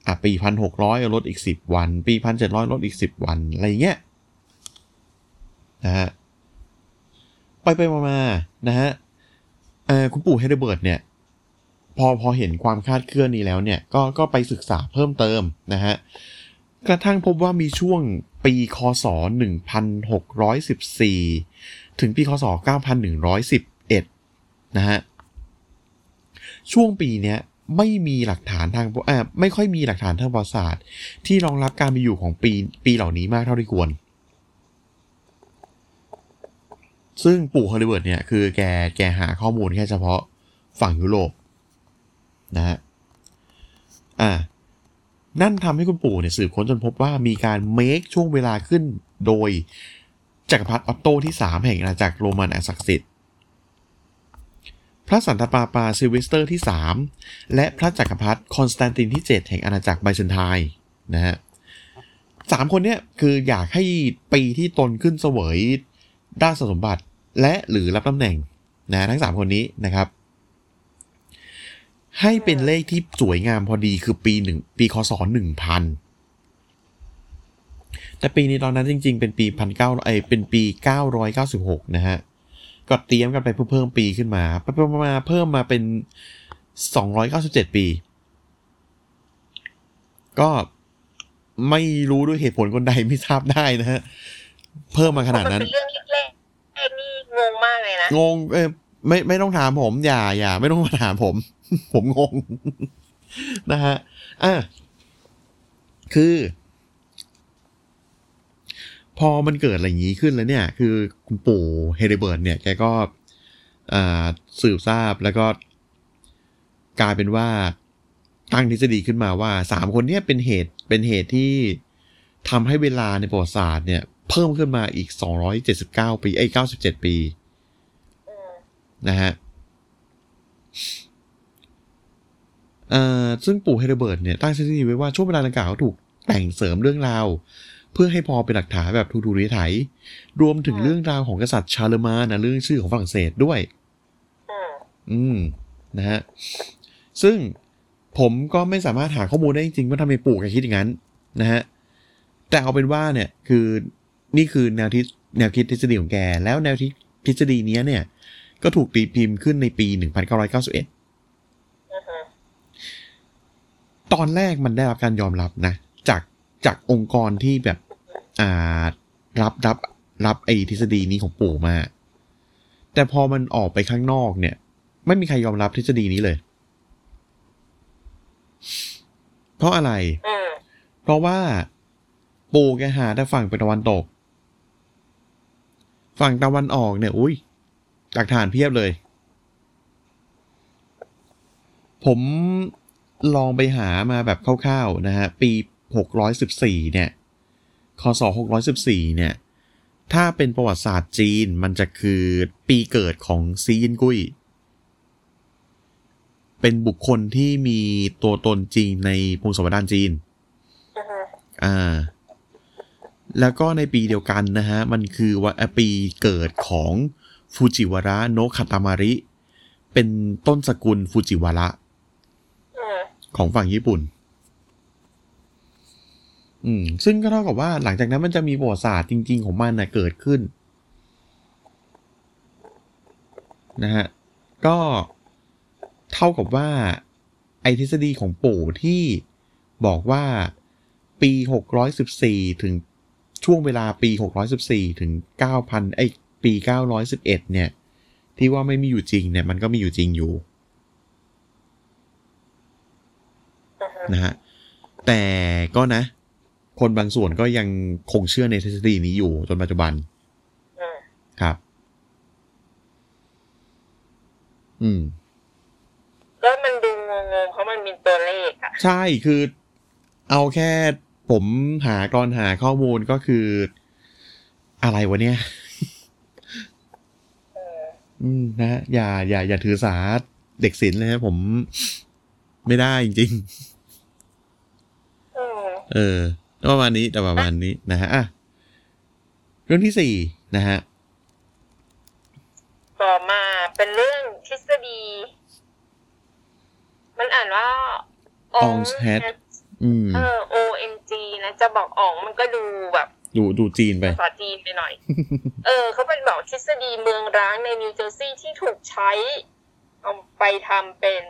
อะปี1600ลดอีก10วัน ปี1700ลดอีก10วัน อะไรเงี้ยนะฮะไปไปมามานะฮะคุณปู่เฮเดเบิร์ตเนี่ย พอพอเห็นความคาดเคลื่อนนี้แล้วเนี่ย ก็ก็ไปศึกษาเพิ่มเติมนะฮะกระทั่งพบว่ามีช่วงปีคศ 1614 ถึงปีคศ 9111 นะฮะ ช่วงปีเนี้ย ไม่มีหลักฐานทางอ่อไม่ค่อยมีหลักฐานทางประวัติศาสตร์ ที่รองรับการมีอยู่ของปีปีเหล่านี้มากเท่าที่ควร ซึ่งปู่เฮริเบิร์ตเนี่ยคือแกแกหาข้อมูลแค่เฉพาะฝั่งยุโรปนะฮะอ่านั่นทำให้คุณปู่เนี่ยสืบค้นจนพบว่ามีการ make ช่วงเวลาขึ้นโดยจักรพรรดิออตโตที่ 3 แห่งอาณาจักรโรมันอันศักดิ์สิทธิ์ พระสันตะปาปาซิลเวสเตอร์ที่ 3 และพระจักรพรรดิคอนสแตนตินที่ 7 แห่งอาณาจักรไบเซนไทน์นะฮะสามคนเนี้ยคืออยากให้ปีที่ตนขึ้นเสวยด้านสมบัติและหรือรับตำแหน่งนะทั้ง 3 คนนี้นะครับ ให้เป็นเลขที่สวยงามพอดีคือปีหนึ่งปีคศหนึ่งพันแต่ปีนี้ตอนนั้นจริง ๆ เป็นปีพันเก้าไอเป็นปีเก้าร้อยเก้าสิบหกนะฮะ ก็เตรียมกันไปเพื่อเพิ่มปีขึ้นมาไปๆมาเพิ่มมาเป็นสองร้อยเก้าสิบเจ็ดปี ก็ไม่รู้ด้วยเหตุผลคนใดไม่ทราบได้นะฮะ เพิ่มมาขนาดมันนั้นเป็นเรื่องเล็กๆไอ้นี่งงมากเลยนะ งง เอ้ยไม่ไม่ต้องถามผม อย่าอย่าไม่ต้องมาถามผม ผมงง นะฮะอะคือ พอมันเกิดอะไรอย่างนี้ขึ้นแล้วเนี่ย คือคุณปู่เฮเดเบิร์ตเนี่ยแกก็อ่าสืบทราบแล้วก็กลายเป็นว่าตั้งทฤษฎีขึ้นมาว่าสามคนเนี้เป็นเหตุเป็นเหตุที่ทำให้เวลาในประวัติศาสตร์เนี่ย เพิ่มขึ้นมาอีก279ปีไอ้ย97ปีอืมนะฮะเอ่อซึ่งปู่เฮเดเบิร์ตเนี่ยตั้งสถิติไว้ว่าช่วงเวลาดังกล่าวถูกแต่งเสริมเรื่องราว เพื่อให้พอเป็นหลักฐานแบบถูกๆนิถัยรวมถึงเรื่องราวของกษัตริย์ชาเลมานนะเรื่องชื่อของฝรั่งเศสด้วย อืมอืมนะฮะซึ่งผมก็ไม่สามารถหาข้อมูลได้จริงๆว่าทำไมปู่แกคิดอย่างนั้นนะฮะแต่เอาเป็นว่าเนี่ยคือนี่คือแนวทิศแนวคิดทฤษฎีของแก แล้วแนวททฤษฎีเนี้ยเนี่ย ก็ถูกตีพิมพ์ขึ้นในปี 1991อือฮึตอนแรกมันได้รับการยอมรับนะ จาก จากองค์กรที่แบบอ่ารับรับรับไอ้ทฤษฎีนี้ของปู่มา แต่พอมันออกไปข้างนอกเนี่ย ไม่มีใครยอมรับทฤษฎีนี้เลย เพราะอะไรอืมเพราะว่าปู่แกหาแต่ฝั่งไปตะวันตก ฝั่งตะวันออกเนี่ย อุ้ยหลักฐานเพียบเลย ผมลองไปหามาแบบคร่าวๆนะฮะ ปี 614 เนี่ย คศ 614 เนี่ย ถ้าเป็นประวัติศาสตร์จีนมันจะคือปีเกิดของซียินกุ้ย เป็นบุคคลที่มีตัวตนจริงในพงศาวดารจีนอือฮึอ่า แล้วก็ในปีเดียวกันนะฮะ มันคือว่าปีเกิดของฟูจิวาระโนะคาตามาริ เป็นต้นสกุลฟูจิวาระอืมของฝั่งญี่ปุ่น อืม ซึ่งก็เท่ากับว่าหลังจากนั้นมันจะมีประวัติศาสตร์จริง ๆ ของมันนะเกิดขึ้น นะฮะ ก็เท่ากับว่า ไอทฤษฎีของปู่ที่บอกว่าปี 614 ถึงช่วงเวลาปี 614 ถึง 9,000 ไอปี 911 เนี่ย ที่ว่าไม่มีอยู่จริงเนี่ย มันก็มีอยู่จริงอยู่อือฮึนะฮะแต่ก็นะ คนบางส่วนก็ยังคงเชื่อในทฤษฎีนี้อยู่จนปัจจุบันอืมครับ อืม แล้วมันดูงงๆเพราะมันมีตัวเลขอะใช่คือ เอาแค่ผมหากรอนหาข้อมูลก็คือ อะไรวะเนี่ยเอออืมนะอย่า อย่า อย่าถือสาเด็กศิลป์เลยนะผมไม่ได้จริงเออๆเออ ประมาณนี้แต่ประมาณนี้นะฮะอะเรื่องที่สี่นะฮะต่อมาเป็นเรื่องทฤษฎี มันอ่านว่า Ong's Head อืมเออ O N G นะจะบอกอ๋องมันก็ดูแบบดูดูจีนไปภาษาจีนไปหน่อย เออเขาเป็นบอกทฤษฎีเมืองร้างในนิวเจอร์ซีย์ที่ถูกใช้เอาไปทำเป็น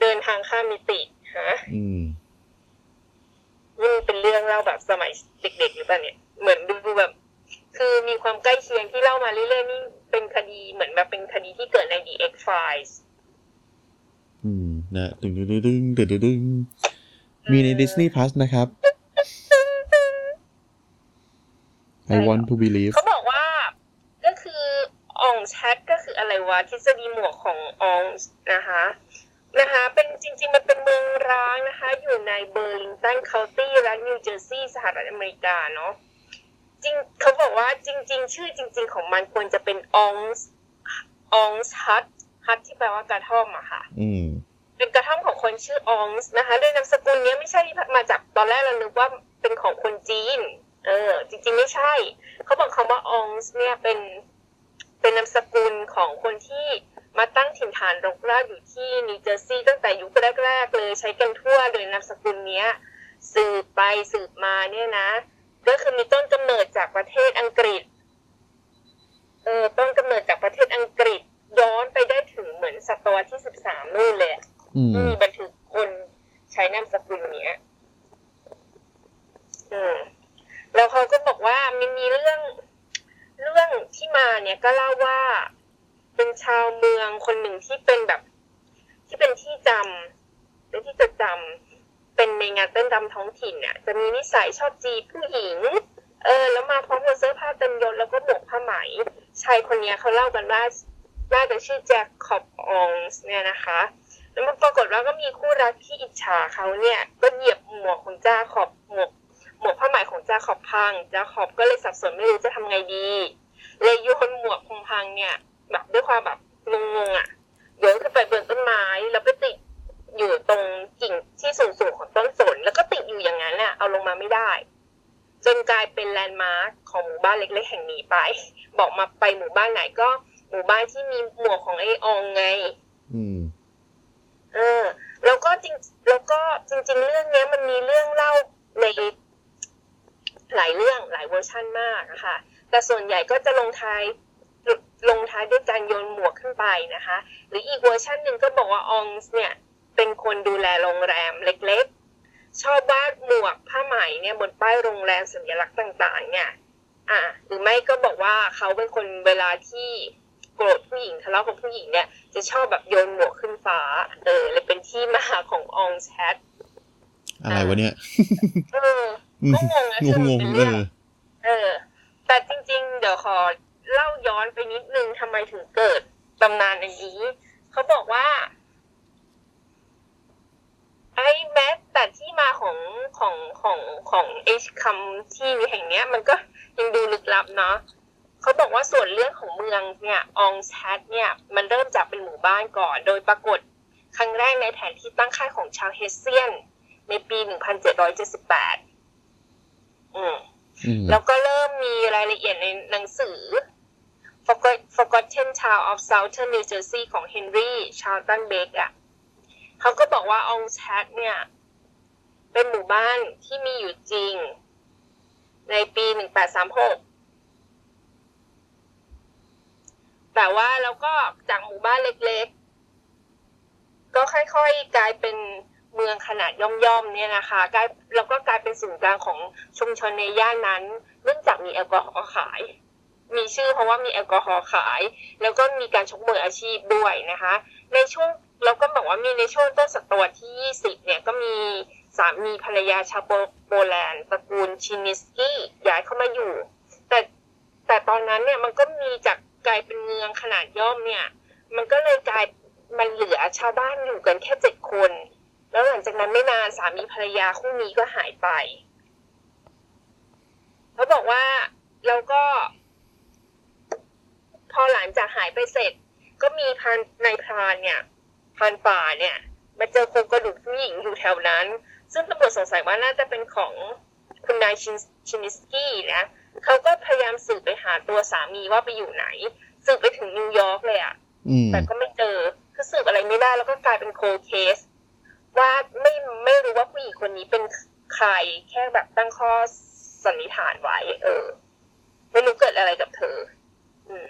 เดินทางข้ามมิติฮะ อืมนี่เป็นเรื่องเล่าแบบสมัยเด็กๆหรือเปล่าเนี่ยเหมือนดูแบบ คือมีความใกล้เคียงที่เล่ามาเรื่อยๆนี่เป็นคดีเหมือนแบบเป็นคดีที่เกิดใน The X Files อืมนะดึงดึงดึงดึงดึงดึงดึงมีใน Disney Plus นะครับ I want to believe เขาบอกว่าก็คือ Ong's Hat ก็คืออะไรวะทฤษฎีหมวกของอองนะคะ นะคะ เป็นจริง ๆ มันเป็นเมืองร้างนะคะ อยู่ในเบอร์ลิงตันเคาน์ตี้รัฐนิวเจอร์ซีย์สหรัฐอเมริกาเนาะจริงเขาบอกว่าจริง ๆ ชื่อจริง ๆ ของมันควรจะเป็นอองอองฮัทฮัทที่แปลว่ากระท่อมอะค่ะ อืมเป็นกระท่อมของคนชื่ออองส์นะคะโดยนามสกุลเนี้ยไม่ใช่มาจากตอนแรกเรานึกว่าเป็นของคนจีน เออ จริง ๆ ไม่ใช่ เขาบอกคำว่าอองส์เนี่ยเป็นเป็นนามสกุลของคนที่ มาตั้งถิ่นฐานรกรากอยู่ที่นิวเจอร์ซีย์ตั้งแต่ยุคแรก ๆ เลยใช้กันทั่วโดยนามสกุลเนี้ย สืบไปสืบมาเนี่ยนะ ก็คือมีต้นกำเนิดจากประเทศอังกฤษเออต้นกำเนิดจากประเทศอังกฤษ ย้อนไปได้ถึงเหมือนศตวรรษที่สิบสามนู่นเลยอะอืมที่มีบันทึกคนใช้นามสกุลเนี้ยอืมแล้วเขาก็บอกว่ามันมีเรื่องเรื่องที่มาเนี่ยก็เล่าว่า เป็นชาวเมืองคนหนึ่งที่เป็นแบบ ที่เป็นที่จำเป็นที่จดจำเป็นในงานเต้นรำท้องถิ่นเนี่ยจะมีนิสัยชอบจีบผู้หญิง เออ แล้วมาพร้อมกับเสื้อผ้าเต็มยศแล้วก็หมวกผ้าไหมชายคนนี้เขาเล่ากันว่าน่าจะชื่อแจ็คขอบองส์เนี่ยนะคะแล้วมันปรากฏว่าก็มีคู่รักที่อิจฉาเขาเนี่ย ก็เหยียบหมวกของจ้าขอบหมวกหมวกผ้าไหมของจ้าขอบพังจ้าขอบก็เลยสับสนไม่รู้จะทำไงดี เลยโยนหมวกคงพังเนี่ย ด้วยความแบบงงๆอะโยนขึ้นไปบนต้นไม้แล้วไปติดอยู่ตรงกิ่งที่สูงๆของต้นสนแล้วก็ติดอยู่อย่างนั้นน่ะเอาลงมาไม่ได้ จนกลายเป็นแลนด์มาร์คของหมู่บ้านเล็กๆแห่งนี้ไป บอกมาไปหมู่บ้านไหนก็หมู่บ้านที่มีหมวกของไอ้อองไง อืม เออ แล้วก็จริง แล้วก็จริง ๆ เรื่องเนี้ยมันมีเรื่องเล่าในหลายเรื่องหลายเวอร์ชั่นมากอะค่ะ แต่ส่วนใหญ่ก็จะลงท้าย ลงท้ายด้วยการโยนหมวกขึ้นไปนะคะ หรืออีกเวอร์ชันหนึ่งก็บอกว่าอองส์เนี่ยเป็นคนดูแลโรงแรมเล็กๆ ชอบวาดหมวกผ้าไหมเนี่ยบนป้ายโรงแรมสัญลักษณ์ต่าง ๆ เนี่ยอะหรือไม่ก็บอกว่าเขาเป็นคนเวลาที่โกรธผู้หญิงทะเลาะกับผู้หญิงเนี่ยจะชอบแบบโยนหมวกขึ้นฟ้า เออเลยเป็นที่มาของอองแชทอะไรวะเนี่ยเออก็งงนะงที่งมันงงเป็นเอเรื่องอเออ แต่จริง ๆ เดี๋ยวขอ เล่าย้อนไปนิดนึงทำไมถึงเกิดตำนานอันนี้ เขาบอกว่า ไอ้แม้แต่ที่มาของของของของเอชคำที่แห่งเนี้ย มันก็ยังดูลึกลับเนาะเขาบอกว่าส่วนเรื่องของเมืองเนี่ยอองแชทเนี่ย มันเริ่มจากเป็นหมู่บ้านก่อน โดยปรากฏครั้งแรกในแผนที่ตั้งค่ายของชาวเฮสเซียน ในปี 1778อืมอืม แล้วก็เริ่มมีรายละเอียดในหนังสือ Forgot- Forgotten Town of Southern New Jersey ของ Henry Charlton Beck อะเขาก็บอกว่าองแชทเนี่ย เป็นหมู่บ้านที่มีอยู่จริง ในปี 1836 แต่ว่าแล้วก็จากหมู่บ้านเล็กๆ ก็ค่อยๆ กลายเป็นเมืองขนาดย่อมๆเนี่ยนะคะกลายแล้วก็กลายเป็นศูนย์กลางของชุมชนในย่านนั้น เนื่องจากมีแอลกอฮอล์ขาย มีชื่อเพราะว่ามีแอลกอฮอล์ขาย แล้วก็มีการชกมวยอาชีพด้วยนะคะ ในช่วงแล้วก็บอกว่ามีในช่วงต้นศตวรรษที่ 20 เนี่ยก็มีสามีภรรยาชาวโปโปแลนด์ตระกูลชินิสกี้ย้ายเข้ามาอยู่ แต่แต่ตอนนั้นเนี่ยมันก็มีจากกลายเป็นเมืองขนาดย่อมเนี่ย มันก็เลยกลายมันเหลือชาวบ้านอยู่กันแค่เจ็ดคน แล้วหลังจากนั้นไม่นานสามีภรรยาคู่นี้ก็หายไป เขาบอกว่าแล้วก็ พอหลัง จากหายไปเสร็จ ก็มีพรานนายพรานเนี่ยพรานป่าเนี่ย มาเจอโครงกระดูกผู้หญิงอยู่แถวนั้น ซึ่งตำรวจสงสัยว่าน่าจะเป็นของคุณนายชินชินิสกี้นะเขาก็พยายามสืบไปหาตัวสามีว่าไปอยู่ไหน สืบไปถึงนิวยอร์กเลยอะอืมแต่ก็ไม่เจอคือสืบอะไรไม่ได้แล้วก็กลายเป็น cold case ว่าไม่ไม่รู้ว่าผู้หญิงคนนี้เป็นใครแค่แบบตั้งข้อสันนิษฐานไว้ เออ ไม่รู้เกิดอะไรกับเธอ อืม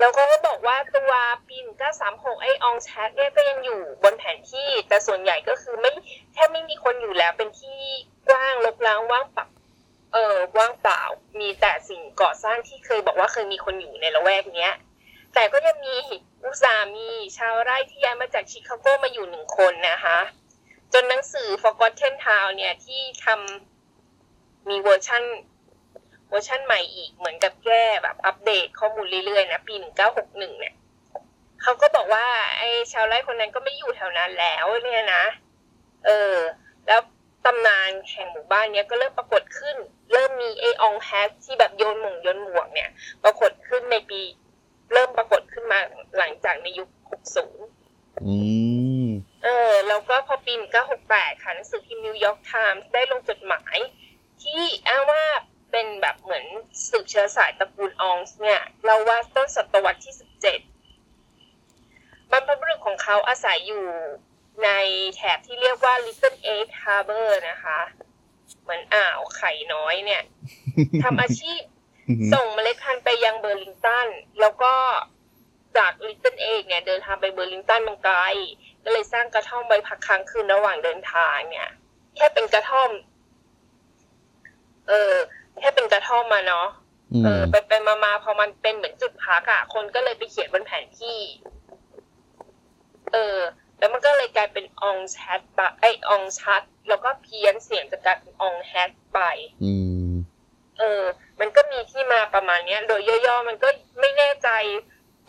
แล้วก็บอกว่าตัวปี1936 ไอ Ong's Hat เนี่ยก็ยังอยู่บนแผนที่ แต่ส่วนใหญ่ก็คือไม่แทบไม่มีคนอยู่แล้วเป็นที่กว้างรกร้างว่างเปล่าเออว่างเปล่า มีแต่สิ่งก่อสร้างที่เคยบอกว่าเคยมีคนอยู่ในละแวกเนี้ย แต่ก็ยังมีอุตส่าห์มีชาวไร่ที่ย้ายมาจากชิคาโกมาอยู่หนึ่งคนนะคะ จนหนังสือ Forgotten Town เนี่ยที่ทำมีเวอร์ชั่น เวอร์ชันใหม่อีกเหมือนกับแก้แบบอัปเดตข้อมูลเรื่อยๆนะปี1961เนี่ยเขาก็บอกว่า ไอ้ชาวไร่คนนั้นก็ไม่อยู่แถวนั้นแล้วเนี่ยนะ เออ แล้วตำนานแห่งหมู่บ้านเนี้ยก็เริ่มปรากฏขึ้น เริ่มมีไอ้ Ong's Hat ที่แบบโยนหม่งโยนหมวกเนี่ย ปรากฏขึ้นในปี เริ่มปรากฏขึ้นมาหลังจากในยุค60อืมเออ แล้วก็พอปี1968ค่ะหนังสือพิมพ์นิวยอร์กไทมส์ได้ลงจดหมาย ที่อ้างว่า เป็นแบบเหมือนสืบเชื้อสายตระกูลอองส์เนี่ยเล่าว่าต้นศตวรรษที่ 17 บรรพบุรุษของเขาอาศัยอยู่ในแถบที่เรียกว่า Little Egg Harbor นะคะ เหมือนอ่าวไข่น้อยเนี่ยทำอาชีพส่งเมล็ดพันธุ์ไปยังเบอร์ลิงตัน แล้วก็จาก Little Egg เนี่ยเดินทางไปเบอร์ลิงตันมันไกลก็เลยสร้างกระท่อมไว้พักค้างคืนระหว่างเดินทางเนี่ย แค่เป็นกระท่อม เออ แค่เป็นกระท่อมมาเนาะอืเอมอไปไปมามาพอมันเป็นเหมือนจุดพักอะคนก็เลยไปเขียนบนแผนที่ เออ แล้วมันก็เลยกลายเป็นอองชัดปะไออองชัด แล้วก็เพี้ยนเสียงจะกลายเป็นอองแฮกไป อืม เออ มันก็มีที่มาประมาณเนี้ย โดยย่อๆมันก็ไม่แน่ใจ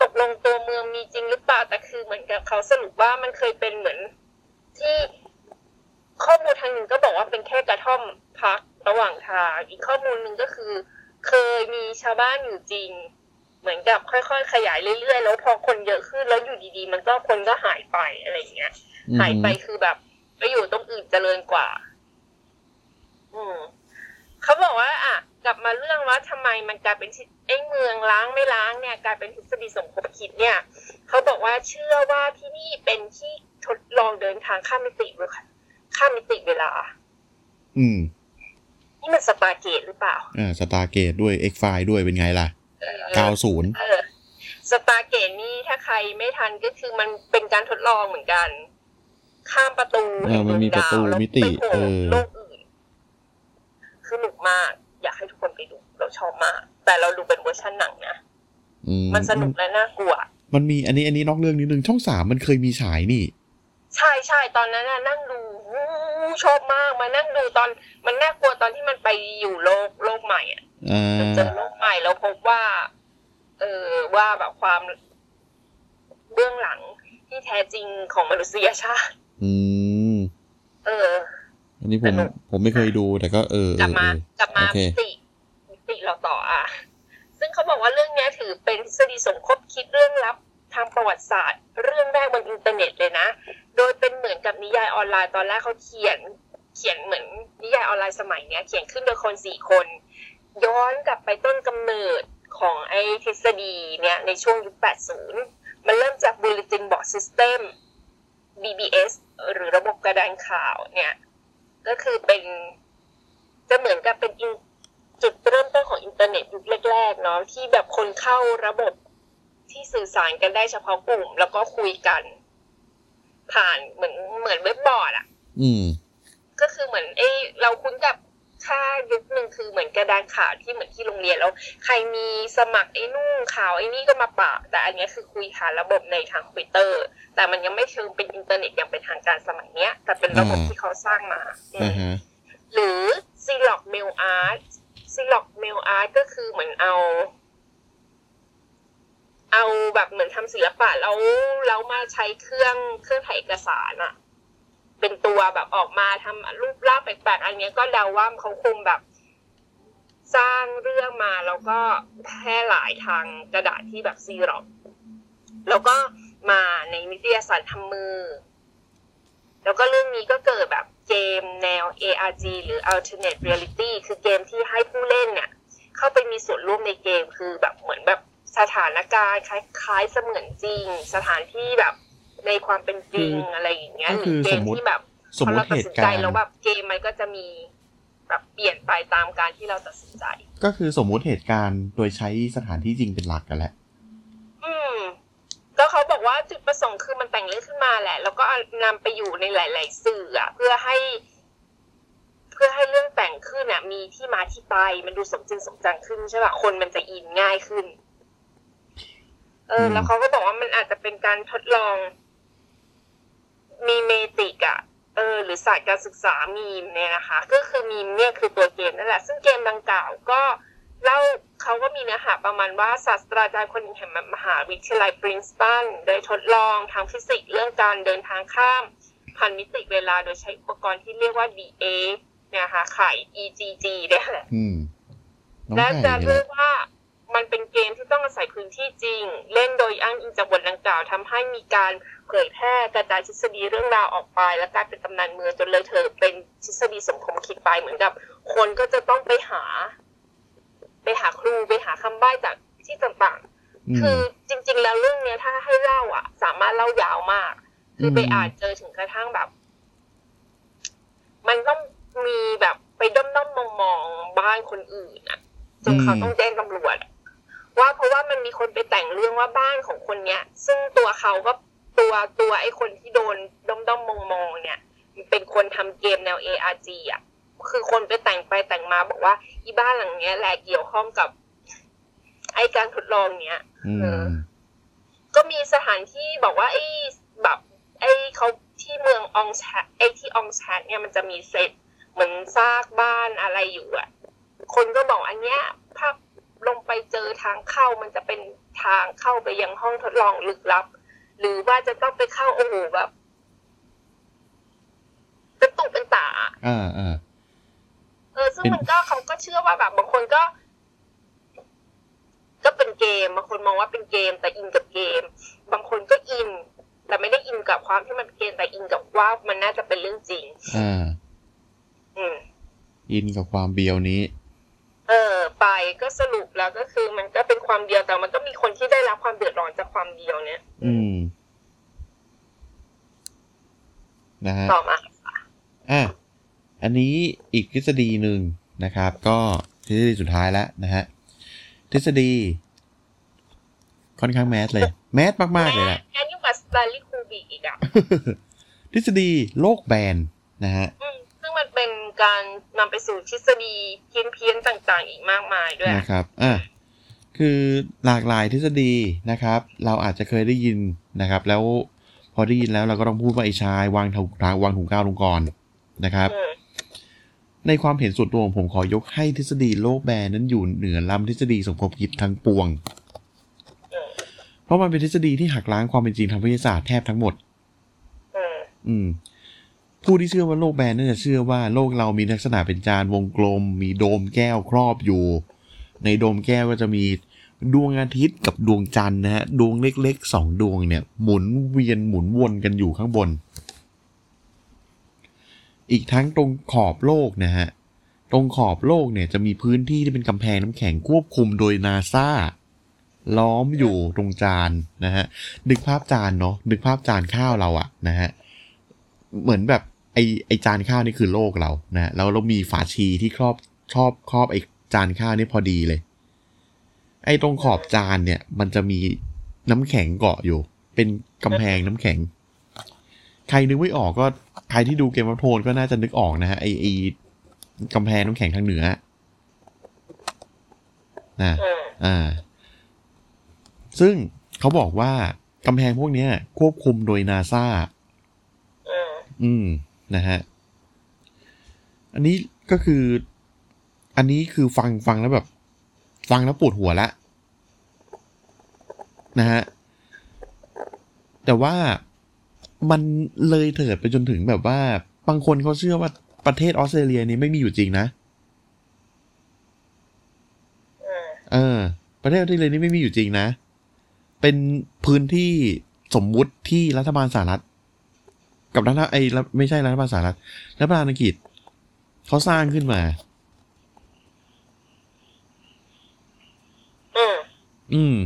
ตกลงตัวเมืองมีจริงหรือเปล่าแต่คือเหมือนกับเขาสรุปว่ามันเคยเป็นเหมือนที่ข้อมูลทางหนึ่งก็บอกว่าเป็นแค่กระท่อมพักระหว่างทาง อีกข้อมูลหนึ่งก็คือ เคยมีชาวบ้านอยู่จริง เหมือนกับค่อยๆ ขยายเรื่อยๆ แล้วพอคนเยอะขึ้นแล้วอยู่ดีๆ มันก็คนก็หายไปอะไรอย่างเงี้ย หายไปคือแบบไปอยู่ตรงอื่นเจริญกว่า อืมเขาบอกว่า อะ กลับมาเรื่องว่าทำไมมันกลายเป็นไอ้เมืองล้างไม่ล้างเนี่ยกลายเป็นทฤษฎีสมคบคิดเนี่ยเขาบอกว่าเชื่อว่าที่นี่เป็นที่ทดลองเดินทางข้ามมิติเวลาข้ามมิติเวลา อืม นี่มัน Stargate หรือเปล่าอ่า Stargate ด้วย X ไฟด้วยเป็นไงล่ะเออเก้าศูนย์เอ๋อ Stargate นี่ถ้าใครไม่ทันก็คือมันเป็นการทดลองเหมือนกัน ข้ามประตูเออมันมีประตูแห่งดวงดาวแล้วมิติไปโผล่เออโลกอื่นคือหนุกมาก อยากให้ทุกคนไปดูเราชอบมาก แต่เราดูเป็นเวอร์ชันหนังนะอืมมันสนุกและน่ากลัว มันมีอันนี้อันนี้นอกเรื่องนิดนึงช่องสามมันเคยมีฉายนี่ ใช่ใช่ตอนนั้นน่ะนั่งดูวู้ ชอบมากมานั่งดูตอนมันน่ากลัวตอนที่มันไปอยู่โลกโลกใหม่อะอ่ามันเจอโลกใหม่แล้วพบว่า เออว่าแบบความเบื้องหลังที่แท้จริงของมนุษยชาติอืมเออ อันนี้ผมสนุกผมไม่เคยดูแต่ก็เออกเอลับอเอมาอกลับมาโอเคมิติมิติเราต่ออะ ซึ่งเขาบอกว่าเรื่องเนี้ยถือเป็นทฤษฎีสมคบคิดเรื่องลับ ทางประวัติศาสตร์ เรื่องแรกบนอินเทอร์เน็ตเลยนะ โดยเป็นเหมือนกับนิยายออนไลน์ตอนแรกเขาเขียน เขียนเหมือนนิยายออนไลน์สมัยเนี้ย เขียนขึ้นโดยคนสี่คน ย้อนกลับไปต้นกำเนิดของไอ้ทฤษฎีเนี่ยในช่วงยุค 80 มันเริ่มจาก Bulletin Board System BBS หรือระบบกระดานข่าวเนี่ย ก็คือเป็นจะเหมือนกับเป็นจุดเริ่มต้นของอินเทอร์เน็ตยุคแรกๆเนาะที่แบบคนเข้าระบบ ที่สื่อสารกันได้เฉพาะกลุ่ม แล้วก็คุยกัน ผ่านเหมือนเหมือนเว็บบอร์ดอะอืม ก็คือเหมือนเอ้ยเราคุ้นกับค่ายุคหนึ่งคือเหมือนกระดานข่าวที่เหมือนที่โรงเรียนแล้ว ใครมีสมัครไอ้นู่นข่าวไอ้นี่ก็มาปะ แต่อันเนี้ยคือคุยผ่านระบบในทางทวิตเตอร์ แต่มันยังไม่เชิงเป็นอินเทอร์เน็ตอย่างเป็นทางการสมัยเนี้ย แต่เป็นระบบอ่าที่เขาสร้างมาอืมอ่าฮะหรือ z e l o g Mail Art z e l o g Mail Art ก็คือเหมือนเอา เอาแบบเหมือนทำศิลปะแล้วแล้วมาใช้เครื่องเครื่องถ่ายเอกสารอะเป็นตัวแบบออกมาทำรูปร่างแปลกๆอันนี้ก็เดาว่าเขาคงแบบ สร้างเรื่องมาแล้วก็แพร่หลายทางกระดาษที่แบบซีร็อกแล้วก็มาในนิตยสารทำมือ แล้วก็เรื่องนี้ก็เกิดแบบเกมแนว ARG หรือ Alternate Reality คือเกมที่ให้ผู้เล่นเนี่ย เข้าไปมีส่วนร่วมในเกมคือแบบเหมือนแบบ สถานการณ์คล้ายๆเสมือนจริง สถานที่แบบในความเป็นจริงคือออะไรอย่างเงี้ยก็หคืรืออเกสมมมุติที่แบบสมพอมุเราติตัดเหสินตุใจการณ์แล้วแบบเกมมันก็จะมีแบบเปลี่ยนไปตามการที่เราตัดสินใจ ก็คือสมมุติเหตุการณ์โดยใช้สถานที่จริงเป็นหลักกันแหละ อืว่าจุดประสงค์คือมันแต่งเรื่องขึ้นมาแหละ แล้วก็เอานำไปอยู่ในหลาย ๆ สื่ออะเพื่อให้ เพื่อให้เรื่องแต่งขึ้นอะมีที่มาที่ไป มันดูสมจริงสมจังขึ้นใช่ป่ะคนมันจะอินง่ายขึ้น เอออืมแล้วเขาก็บอกว่ามันอาจจะเป็นการทดลอง มีเมติกอะเออ หรือศาสตร์การศึกษามีมเนี่ยนะคะ ก็คือมีมเนี่ยคือตัวเกมนั่นแหละ ซึ่งเกมดังกล่าวก็เล่าเขาก็มีเนื้อหาประมาณว่าศาสตราจารย์คนหนึ่งแห่งมหาวิทยาลัยปรินสตันโดยทดลองทางฟิสิกส์เรื่องการเดินทางข้ามพันมิติเวลาโดยใช้อุปกรณ์ที่เรียกว่า DA เนี่ยนะคะไข่ EGG เนี่ยแหละอืมน้องและไก่จะนี่แหเรียละกว่า มันเป็นเกมที่ต้องอาศัยพื้นที่จริง เล่นโดยอ้างอิงจากบทดังกล่าวทำให้มีการเผยแพร่กระจายทฤษฎีเรื่องราวออกไป และกลายเป็นตำนานเมืองจนเลยเธอเป็นทฤษฎีสมคมคิดไปเหมือนกับ คนก็จะต้องไปหา ไปหาครูไปหาคำใบ้จากที่ต่างอืๆมคือจริง ๆ แล้วเรื่องเนี้ยถ้าให้เล่าอะ สามารถเล่ายาวมาก คือไปอืมอ่านเจอถึงกระทั่งแบบ มันต้องมีแบบไปด้อมด้อมมองมองๆบ้านคนอื่นอะจนเขาต้องแจ้งตำรวจ ว่าเพราะว่ามันมีคนไปแต่งเรื่องว่าบ้านของคนเนี้ย ซึ่งตัวเขาก็ตัวตัวไอ้คนที่โดนด้อมด้อมมองมองๆเนี่ยมันเป็นคนทำเกมแนว ARG อะคือคนไปแต่งไปแต่งมาบอกว่าอีบ้านหลังเนี้ยแหละเกี่ยวข้องกับ ไอ้การทดลองเนี้ยอืเอมอก็มีสถานที่บอกว่าไอ้แบบ ไอ้เขาที่เมืองอองแชทไอ้ที่อองแชทเนี่ยมันจะมีเซตเหมือนซากบ้านอะไรอยู่อะ คนก็บอกอันเนี้ยภาพ ลงไปเจอทางเข้ามันจะเป็นทางเข้าไปยังห้องทดลองลึกลับ หรือว่าจะต้องไปเข้าโอ้โหแบบเป็นตุเป็นตาอ่าอ่าเออ ซึ่งมันก็เขาก็เชื่อว่าแบบบางคนก็ ก็เป็นเกมบางคนมองว่าเป็นเกม แต่อินกับเกม บางคนก็อิน แต่ไม่ได้อินกับความที่มันเป็นเกมแต่อินกับว่ามันน่าจะเป็นเรื่องจริงอ่าอืมอินกับความเบียวนี้ เออไปก็สรุปแล้วก็คือ มันก็เป็นความเดียวแต่มันก็มีคนที่ได้รับความเดือดร้อนจากความเดียวเนี่ยอืมนะฮะต่อมาอะอันนี้อีกทฤษฎีหนึ่งนะครับ ก็ทฤษฎีสุดท้ายแล้วนะฮะทฤษฎี ค่อนข้างแมสเลย แมสมากๆเลยแหละแอนยิ่งกว่าสไตล์คูบิกอีกอะทฤษฎีโลกแบนนะฮะ อืมซึ่งมันเป็น การนำไปสู่ทฤษฎีเพี้ยนๆต่าง ๆ อีกมากมายด้วยนะครับอะคือหลากหลายทฤษฎีนะครับ เราอาจจะเคยได้ยินนะครับ แล้วพอได้ยินแล้วเราก็ต้องพูดว่าไอ้ชายวางถุงวางถุงก้าวลงก่อนนะครับอืมในความเห็นส่วนตัวของผมขอยกให้ทฤษฎีโลกแบนนั้นอยู่เหนือล้ำทฤษฎีสมคบคิดทั้งปวงอืมเพราะมันเป็นทฤษฎีที่หักล้างความเป็นจริงทางวิทยาศาสตร์แทบทั้งหมด อืมอืม ผู้ที่เชื่อว่าโลกแบนน่าจะเชื่อว่าโลกเรามีลักษณะเป็นจานวงกลม มีโดมแก้วครอบอยู่ ในโดมแก้วก็จะมีดวงอาทิตย์กับดวงจันทร์นะฮะดวงเล็กๆสองดวงเนี่ย หมุนเวียนหมุนวนกันอยู่ข้างบน อีกทั้งตรงขอบโลกนะฮะตรงขอบโลกเนี่ยจะมีพื้นที่ที่เป็นกำแพงน้ำแข็งควบคุมโดยนาซาล้อมอยู่ตรงจานนะฮะนึกภาพจานเนาะนึกภาพจานข้าวเราอะนะฮะ เหมือนแบบไอไอจานข้าวนี่คือโลกเรานะแล้วเรามีฝาชีที่ครอบชอบครอบไอจานข้าวนี่พอดีเลย ไอตรงขอบจานเนี่ย มันจะมีน้ำแข็งเกาะอยู่ เป็นกำแพงน้ำแข็ง ใครนึกไม่ออกก็ใครที่ดูเกมวัฟโทนก็น่าจะนึกออกนะฮะไอไอกำแพงน้ำแข็งทางเหนือนะอ่า ซึ่งเขาบอกว่ากำแพงพวกนี้ควบคุมโดยนาซา อืมอืมนะฮะ อันนี้ก็คือ อันนี้คือฟังฟังแล้วแบบ ฟังแล้วปวดหัวละนะฮะ แต่ว่ามันเลยเถิดไปจนถึงแบบว่า บางคนเขาเชื่อว่าประเทศออสเตรเลียนี้ไม่มีอยู่จริงนะอืมเออ ประเทศออสเตรเลียนี่ไม่มีอยู่จริงนะ เป็นพื้นที่สมมุติที่รัฐบาลสหรัฐ กับรัฐไอ้รัฐไม่ใช่รัฐบาลสหรัฐรัฐบาลอังกฤษเขาสร้างขึ้นมาอืมอืม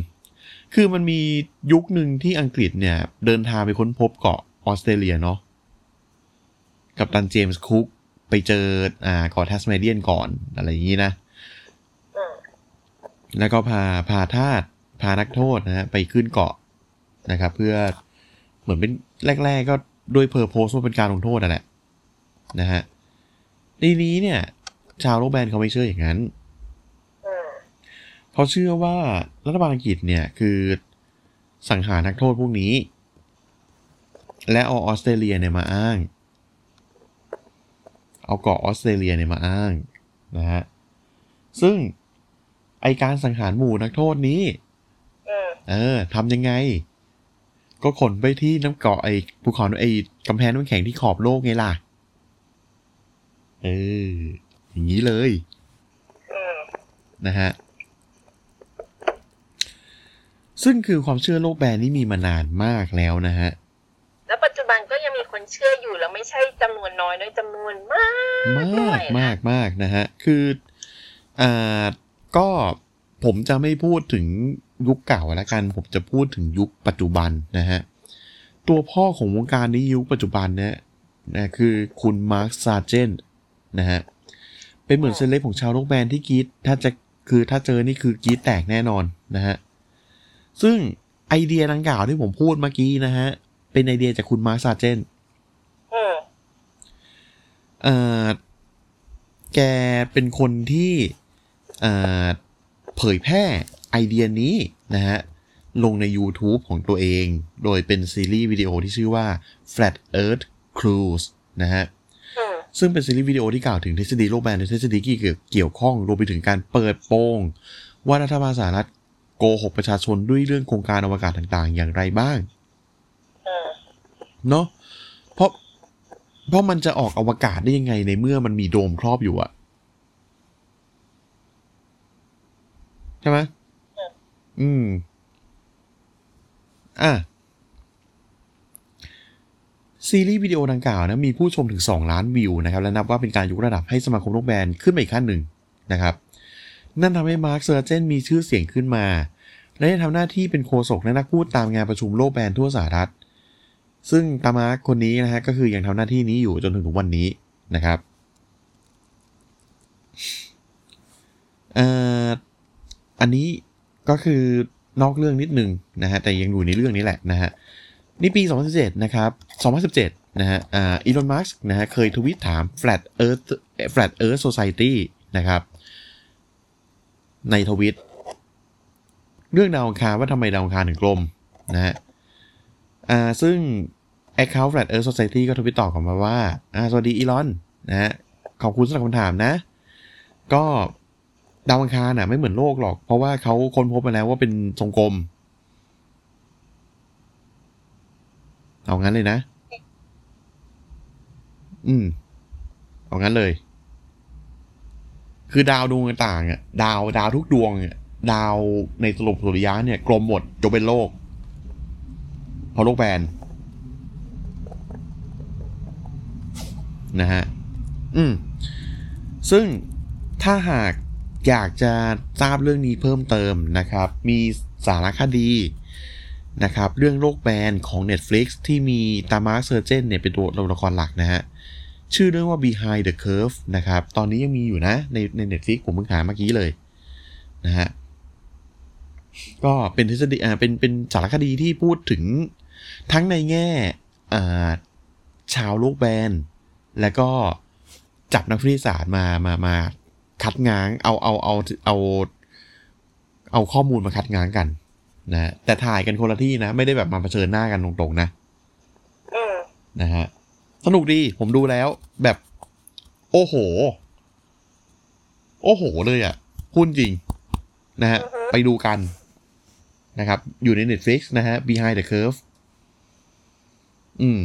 คือมันมียุคหนึ่งที่อังกฤษเนี่ย เดินทางไปค้นพบเกาะออสเตรเลียเนาะกัปตันเจมส์คุกไปเจออ่าเกาะทัสเมเนียนก่อนอะไรอย่างนี้นะอืมแล้วก็พาพาทาสพานักโทษนะฮะไปขึ้นเกาะนะครับ เพื่อเหมือนเป็นแรก ๆ ก็ ด้วย purpose ว่าเป็นการลงโทษนั่นแหละนะฮะทีนี้เนี่ย ชาวโลกแบนเขาไม่เชื่ออย่างนั้นอืมเขาเชื่อว่ารัฐบาลอังกฤษเนี่ยคือสังหารนักโทษพวกนี้ และเอาออสเตรเลียเนี่ยมาอ้าง เอาเกาะออสเตรเลียเนี่ยมาอ้างนะฮะซึ่งไอการสังหารหมู่นักโทษนี้อืมเออทำยังไง ก็ขนไปที่น้ำเกาะไอ้ภูเขาไอ้กำแพงน้ำแข็งที่ขอบโลกไงล่ะ เออ อย่างนี้เลยอืมนะฮะ ซึ่งคือความเชื่อโลกแบนนี่มีมานานมากแล้วนะฮะ แล้วปัจจุบันก็ยังมีคนเชื่ออยู่แล้วไม่ใช่จำนวนน้อยด้วยจำนวนมาก มากด้วยนะมากมากนะฮะ คือ อ่า ก็ผมจะไม่พูดถึง ยุคเก่าแล้วกันผมจะพูดถึงยุคปัจจุบันนะฮะ ตัวพ่อของวงการนี้ยุคปัจจุบันเนี่ยนะคือคุณมาร์คซาร์เจนนะฮะ เป็นเหมือนเซเลบของชาวโลกแบนที่กรี๊ดถ้าจะคือถ้าเจอนี่คือกรี๊ดแตกแน่นอนนะฮะ ซึ่งไอเดียดังกล่าวที่ผมพูดเมื่อกี้นะฮะ เป็นไอเดียจากคุณมาร์คซาร์เจนอืมเอ่อแกเป็นคนที่เอ่อเผยแพร่ ไอเดียนี้นะฮะลงใน YouTube ของตัวเอง โดยเป็นซีรีส์วิดีโอที่ชื่อว่า Flat Earth Cruise นะฮะอืมซึ่งเป็นซีรีส์วิดีโอที่กล่าวถึงทฤษฎีโลกแบนในทฤษฎีที่เกี่ยวเกี่ยวข้องรวมไปถึงการเปิดโปงว่ารัฐบาลสหรัฐโกหกประชาชนด้วยเรื่องโครงการอวกาศต่างๆ อย่างไรบ้างอืมเนาะเพราะเพราะมันจะออกอวกาศได้ยังไงในเมื่อมันมีโดมครอบอยู่อะใช่ไหม อืม อะ ซีรีส์วิดีโอดังกล่าวนะ มีผู้ชมถึง 2 ล้านวิวนะครับ และนับว่าเป็นการยกระดับให้สมาคมโลกแบนขึ้นไปอีกขั้นหนึ่งนะครับ นั่นทำให้มาร์คเซอร์เจนมีชื่อเสียงขึ้นมา และได้ทำหน้าที่เป็นโฆษกและนักพูดตามงานประชุมโลกแบนทั่วสหรัฐ ซึ่งตามาร์คคนนี้นะฮะก็คือยังทำหน้าที่นี้อยู่จนถึงทุกวันนี้นะครับออันนี้ ก็คือนอกเรื่องนิดนึงนะฮะแต่ยังอยู่ในเรื่องนี้แหละนะฮะนี่ปี 2017 นะครับ 2017 นะฮะอ่าอีลอน มัสก์นะฮะเคยทวิตถาม Flat Earth Flat Earth Society นะครับ ในทวิต เรื่องดาวอังคารว่าทำไมดาวอังคารถึงกลมนะฮะอ่าซึ่ง Account Flat Earth Society ก็ทวิตตอบกลับมาว่าอ่าสวัสดีอีลอน นะฮะ ขอบคุณสำหรับคำถามนะ ก็ ดาวอังคารน่ะ ไม่เหมือนโลกหรอก เพราะว่าเขาค้นพบมาแล้วว่าเป็นทรงกลม เอางั้นเลยนะ อืม เอางั้นเลย คือดาวดวงต่างๆอะ ดาวดาวทุกดวงอะดาวในสรุปสุริยะเนี่ย กลมหมดยกเป็นโลก เพราะโลกแบนนะฮะ อืม ซึ่งถ้าหาก อยากจะทราบเรื่องนี้เพิ่มเติมนะครับ มีสารคดีนะครับ เรื่องโลกแบนของ Netflix ที่มีตามาร์คเซอร์เจนเนี่ยเป็นตัวละครหลักนะฮะ ชื่อเรื่องว่า Behind the Curve นะครับ ตอนนี้ยังมีอยู่นะ ในใน Netflix ผมเพิ่งหาเมื่อกี้เลยนะฮะ ก็เป็นทฤษฎีอ่าเป็นเป็นสารคดีที่พูดถึงทั้งในแง่อ่าชาวโลกแบน แล้วก็จับนักวิทยาศาสตร์มามามา คัดง้างเอาเอาเอาเอาเอาข้อมูลมาคัดง้างกันนะแต่ถ่ายกันคนละที่นะ ไม่ได้แบบมาเผชิญหน้ากันตรงๆนะอืมนะฮะสนุกดีผมดูแล้ว แบบ โอ้โห โอ้โหเลยอะ่ะพูดจริง นะฮะ ไปดูกันนะครับ อยู่ใน Netflix นะฮะ Behind the Curve อืม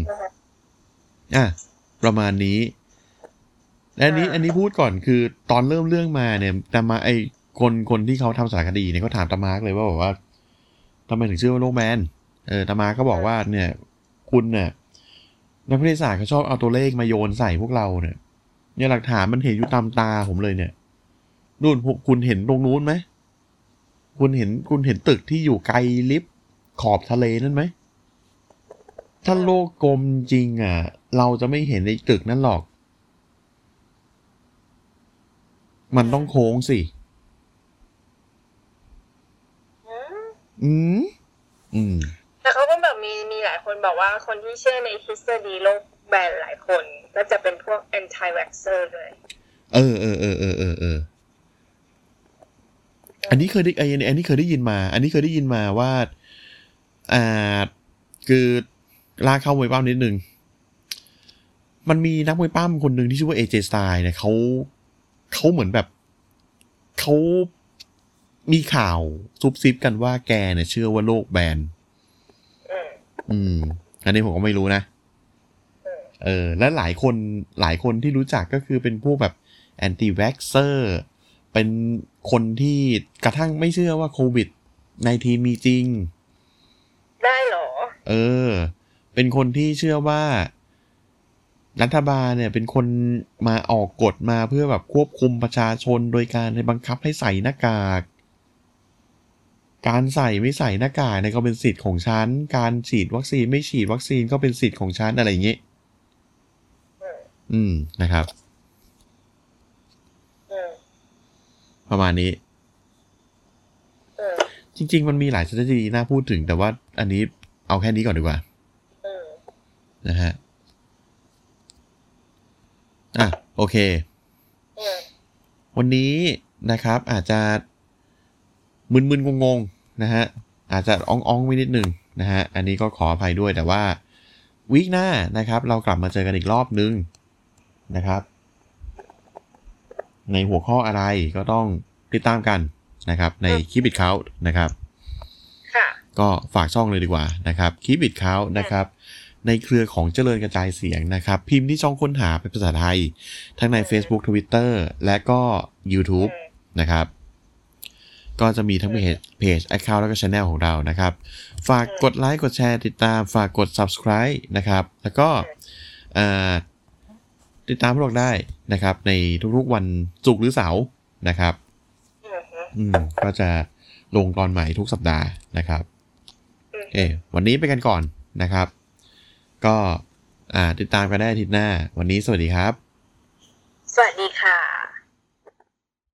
อะ ประมาณนี้และ อันนี้อันนี้พูดก่อนคือตอนเริ่มเรื่องมาเนี่ยตามาไอคนคนที่เขาทำสารคดีเนี่ยเขาถามตามาร์กเลยว่าบอกว่าทำไมถึงชื่อว่าโลกแมนเออตามาร์กก็บอกว่าเนี่ย คุณเนี่ยนักวิทยาศาสตร์เขาชอบเอาตัวเลขมาโยนใส่พวกเราเนี่ยเนี่ยหลักฐานมันเห็นอยู่ตามตาผมเลยเนี่ยนู่นพวกคุณเห็นตรงนู้นไหมคุณเห็นคุณเห็นตึกที่อยู่ไกลลิฟต์ขอบทะเลนั่นไหมถ้าโลกกลมจริงอะ เราจะไม่เห็นในตึกนั้นหรอก มันต้องโค้งสิอืมอืม อืม แต่เขาก็แบบมีมีหลายคนบอกว่าคนที่เชื่อในทฤษฎีโลกแบนหลายคน ก็จะเป็นพวก anti vaxxer ด้วยเออเออเออเออเออเอออันนี้เคยได้ไอ้อันนี้เคยได้ยินมา อันนี้เคยได้ยินมาว่า อ่า คือลากเข้ามวยป้ามนิดนึง มันมีนักมวยป้ามคนหนึ่งที่ชื่อว่าเอเจสไตล์เนี่ยเขา เขาเหมือนแบบเขามีข่าวซุบซิบกันว่าแกเนี่ยเชื่อว่าโลกแบนอืมอืมอันนี้ผมก็ไม่รู้นะอืมเออ และหลายคนหลายคนที่รู้จักก็คือเป็นพวกแบบ anti-vaxxer เป็นคนที่กระทั่งไม่เชื่อว่าโควิด nineteen มีจริง ได้เหรอ เออ เป็นคนที่เชื่อว่า รัฐบาลเนี่ยเป็นคนมาออกกฎมาเพื่อแบบควบคุมประชาชนโดยการบังคับให้ใส่หน้ากาก การใส่ไม่ใส่หน้ากากเนี่ยก็เป็นสิทธิ์ของฉัน การฉีดวัคซีนไม่ฉีดวัคซีนก็เป็นสิทธิ์ของฉันอะไรอย่างเงี้ อืมนะครับ ประมาณนี้ จริง ๆ มันมีหลาย strategy น่าพูดถึง แต่ว่าอันนี้เอาแค่นี้ก่อนดีกว่านะฮะ อะโอเคอืมวันนี้นะครับ อาจจะมึนๆงงๆนะฮะอาจจะอ่องๆไว้นิดหนึ่งนะฮะอันนี้ก็ขออภัยด้วยแต่ว่าวีคหน้านะครับ เรากลับมาเจอกันอีกรอบนึงนะครับ ในหัวข้ออะไรก็ต้องติดตามกันนะครับ ในคลิปบิดเขานะครับค่ะก็ฝากช่องเลยดีกว่านะครับคลิปบิดเขานะครับ ในเครือของเจริญกระจายเสียงนะครับ พิมพ์ที่ช่องค้นหาเป็นภาษาไทย ทั้งใน Facebook Twitter และก็ YouTube อืมนะครับ ก็จะมีทั้งเพจเพจ Account แล้วก็ Channel ของเรานะครับ ฝากกดไลค์กดแชร์ติดตามฝากกด Subscribe นะครับ แล้วก็เอ่อติดตามพวกเราได้นะครับ ในทุกๆวันศุกร์หรือเสาร์นะครับ อืมฮึอืมก็จะลงตอนใหม่ทุกสัปดาห์นะครับอืมโอเควันนี้ไปกันก่อนนะครับ ก็อ่าติดตามกันได้อาทิตย์หน้า วันนี้สวัสดีครับ สวัสดีค่ะ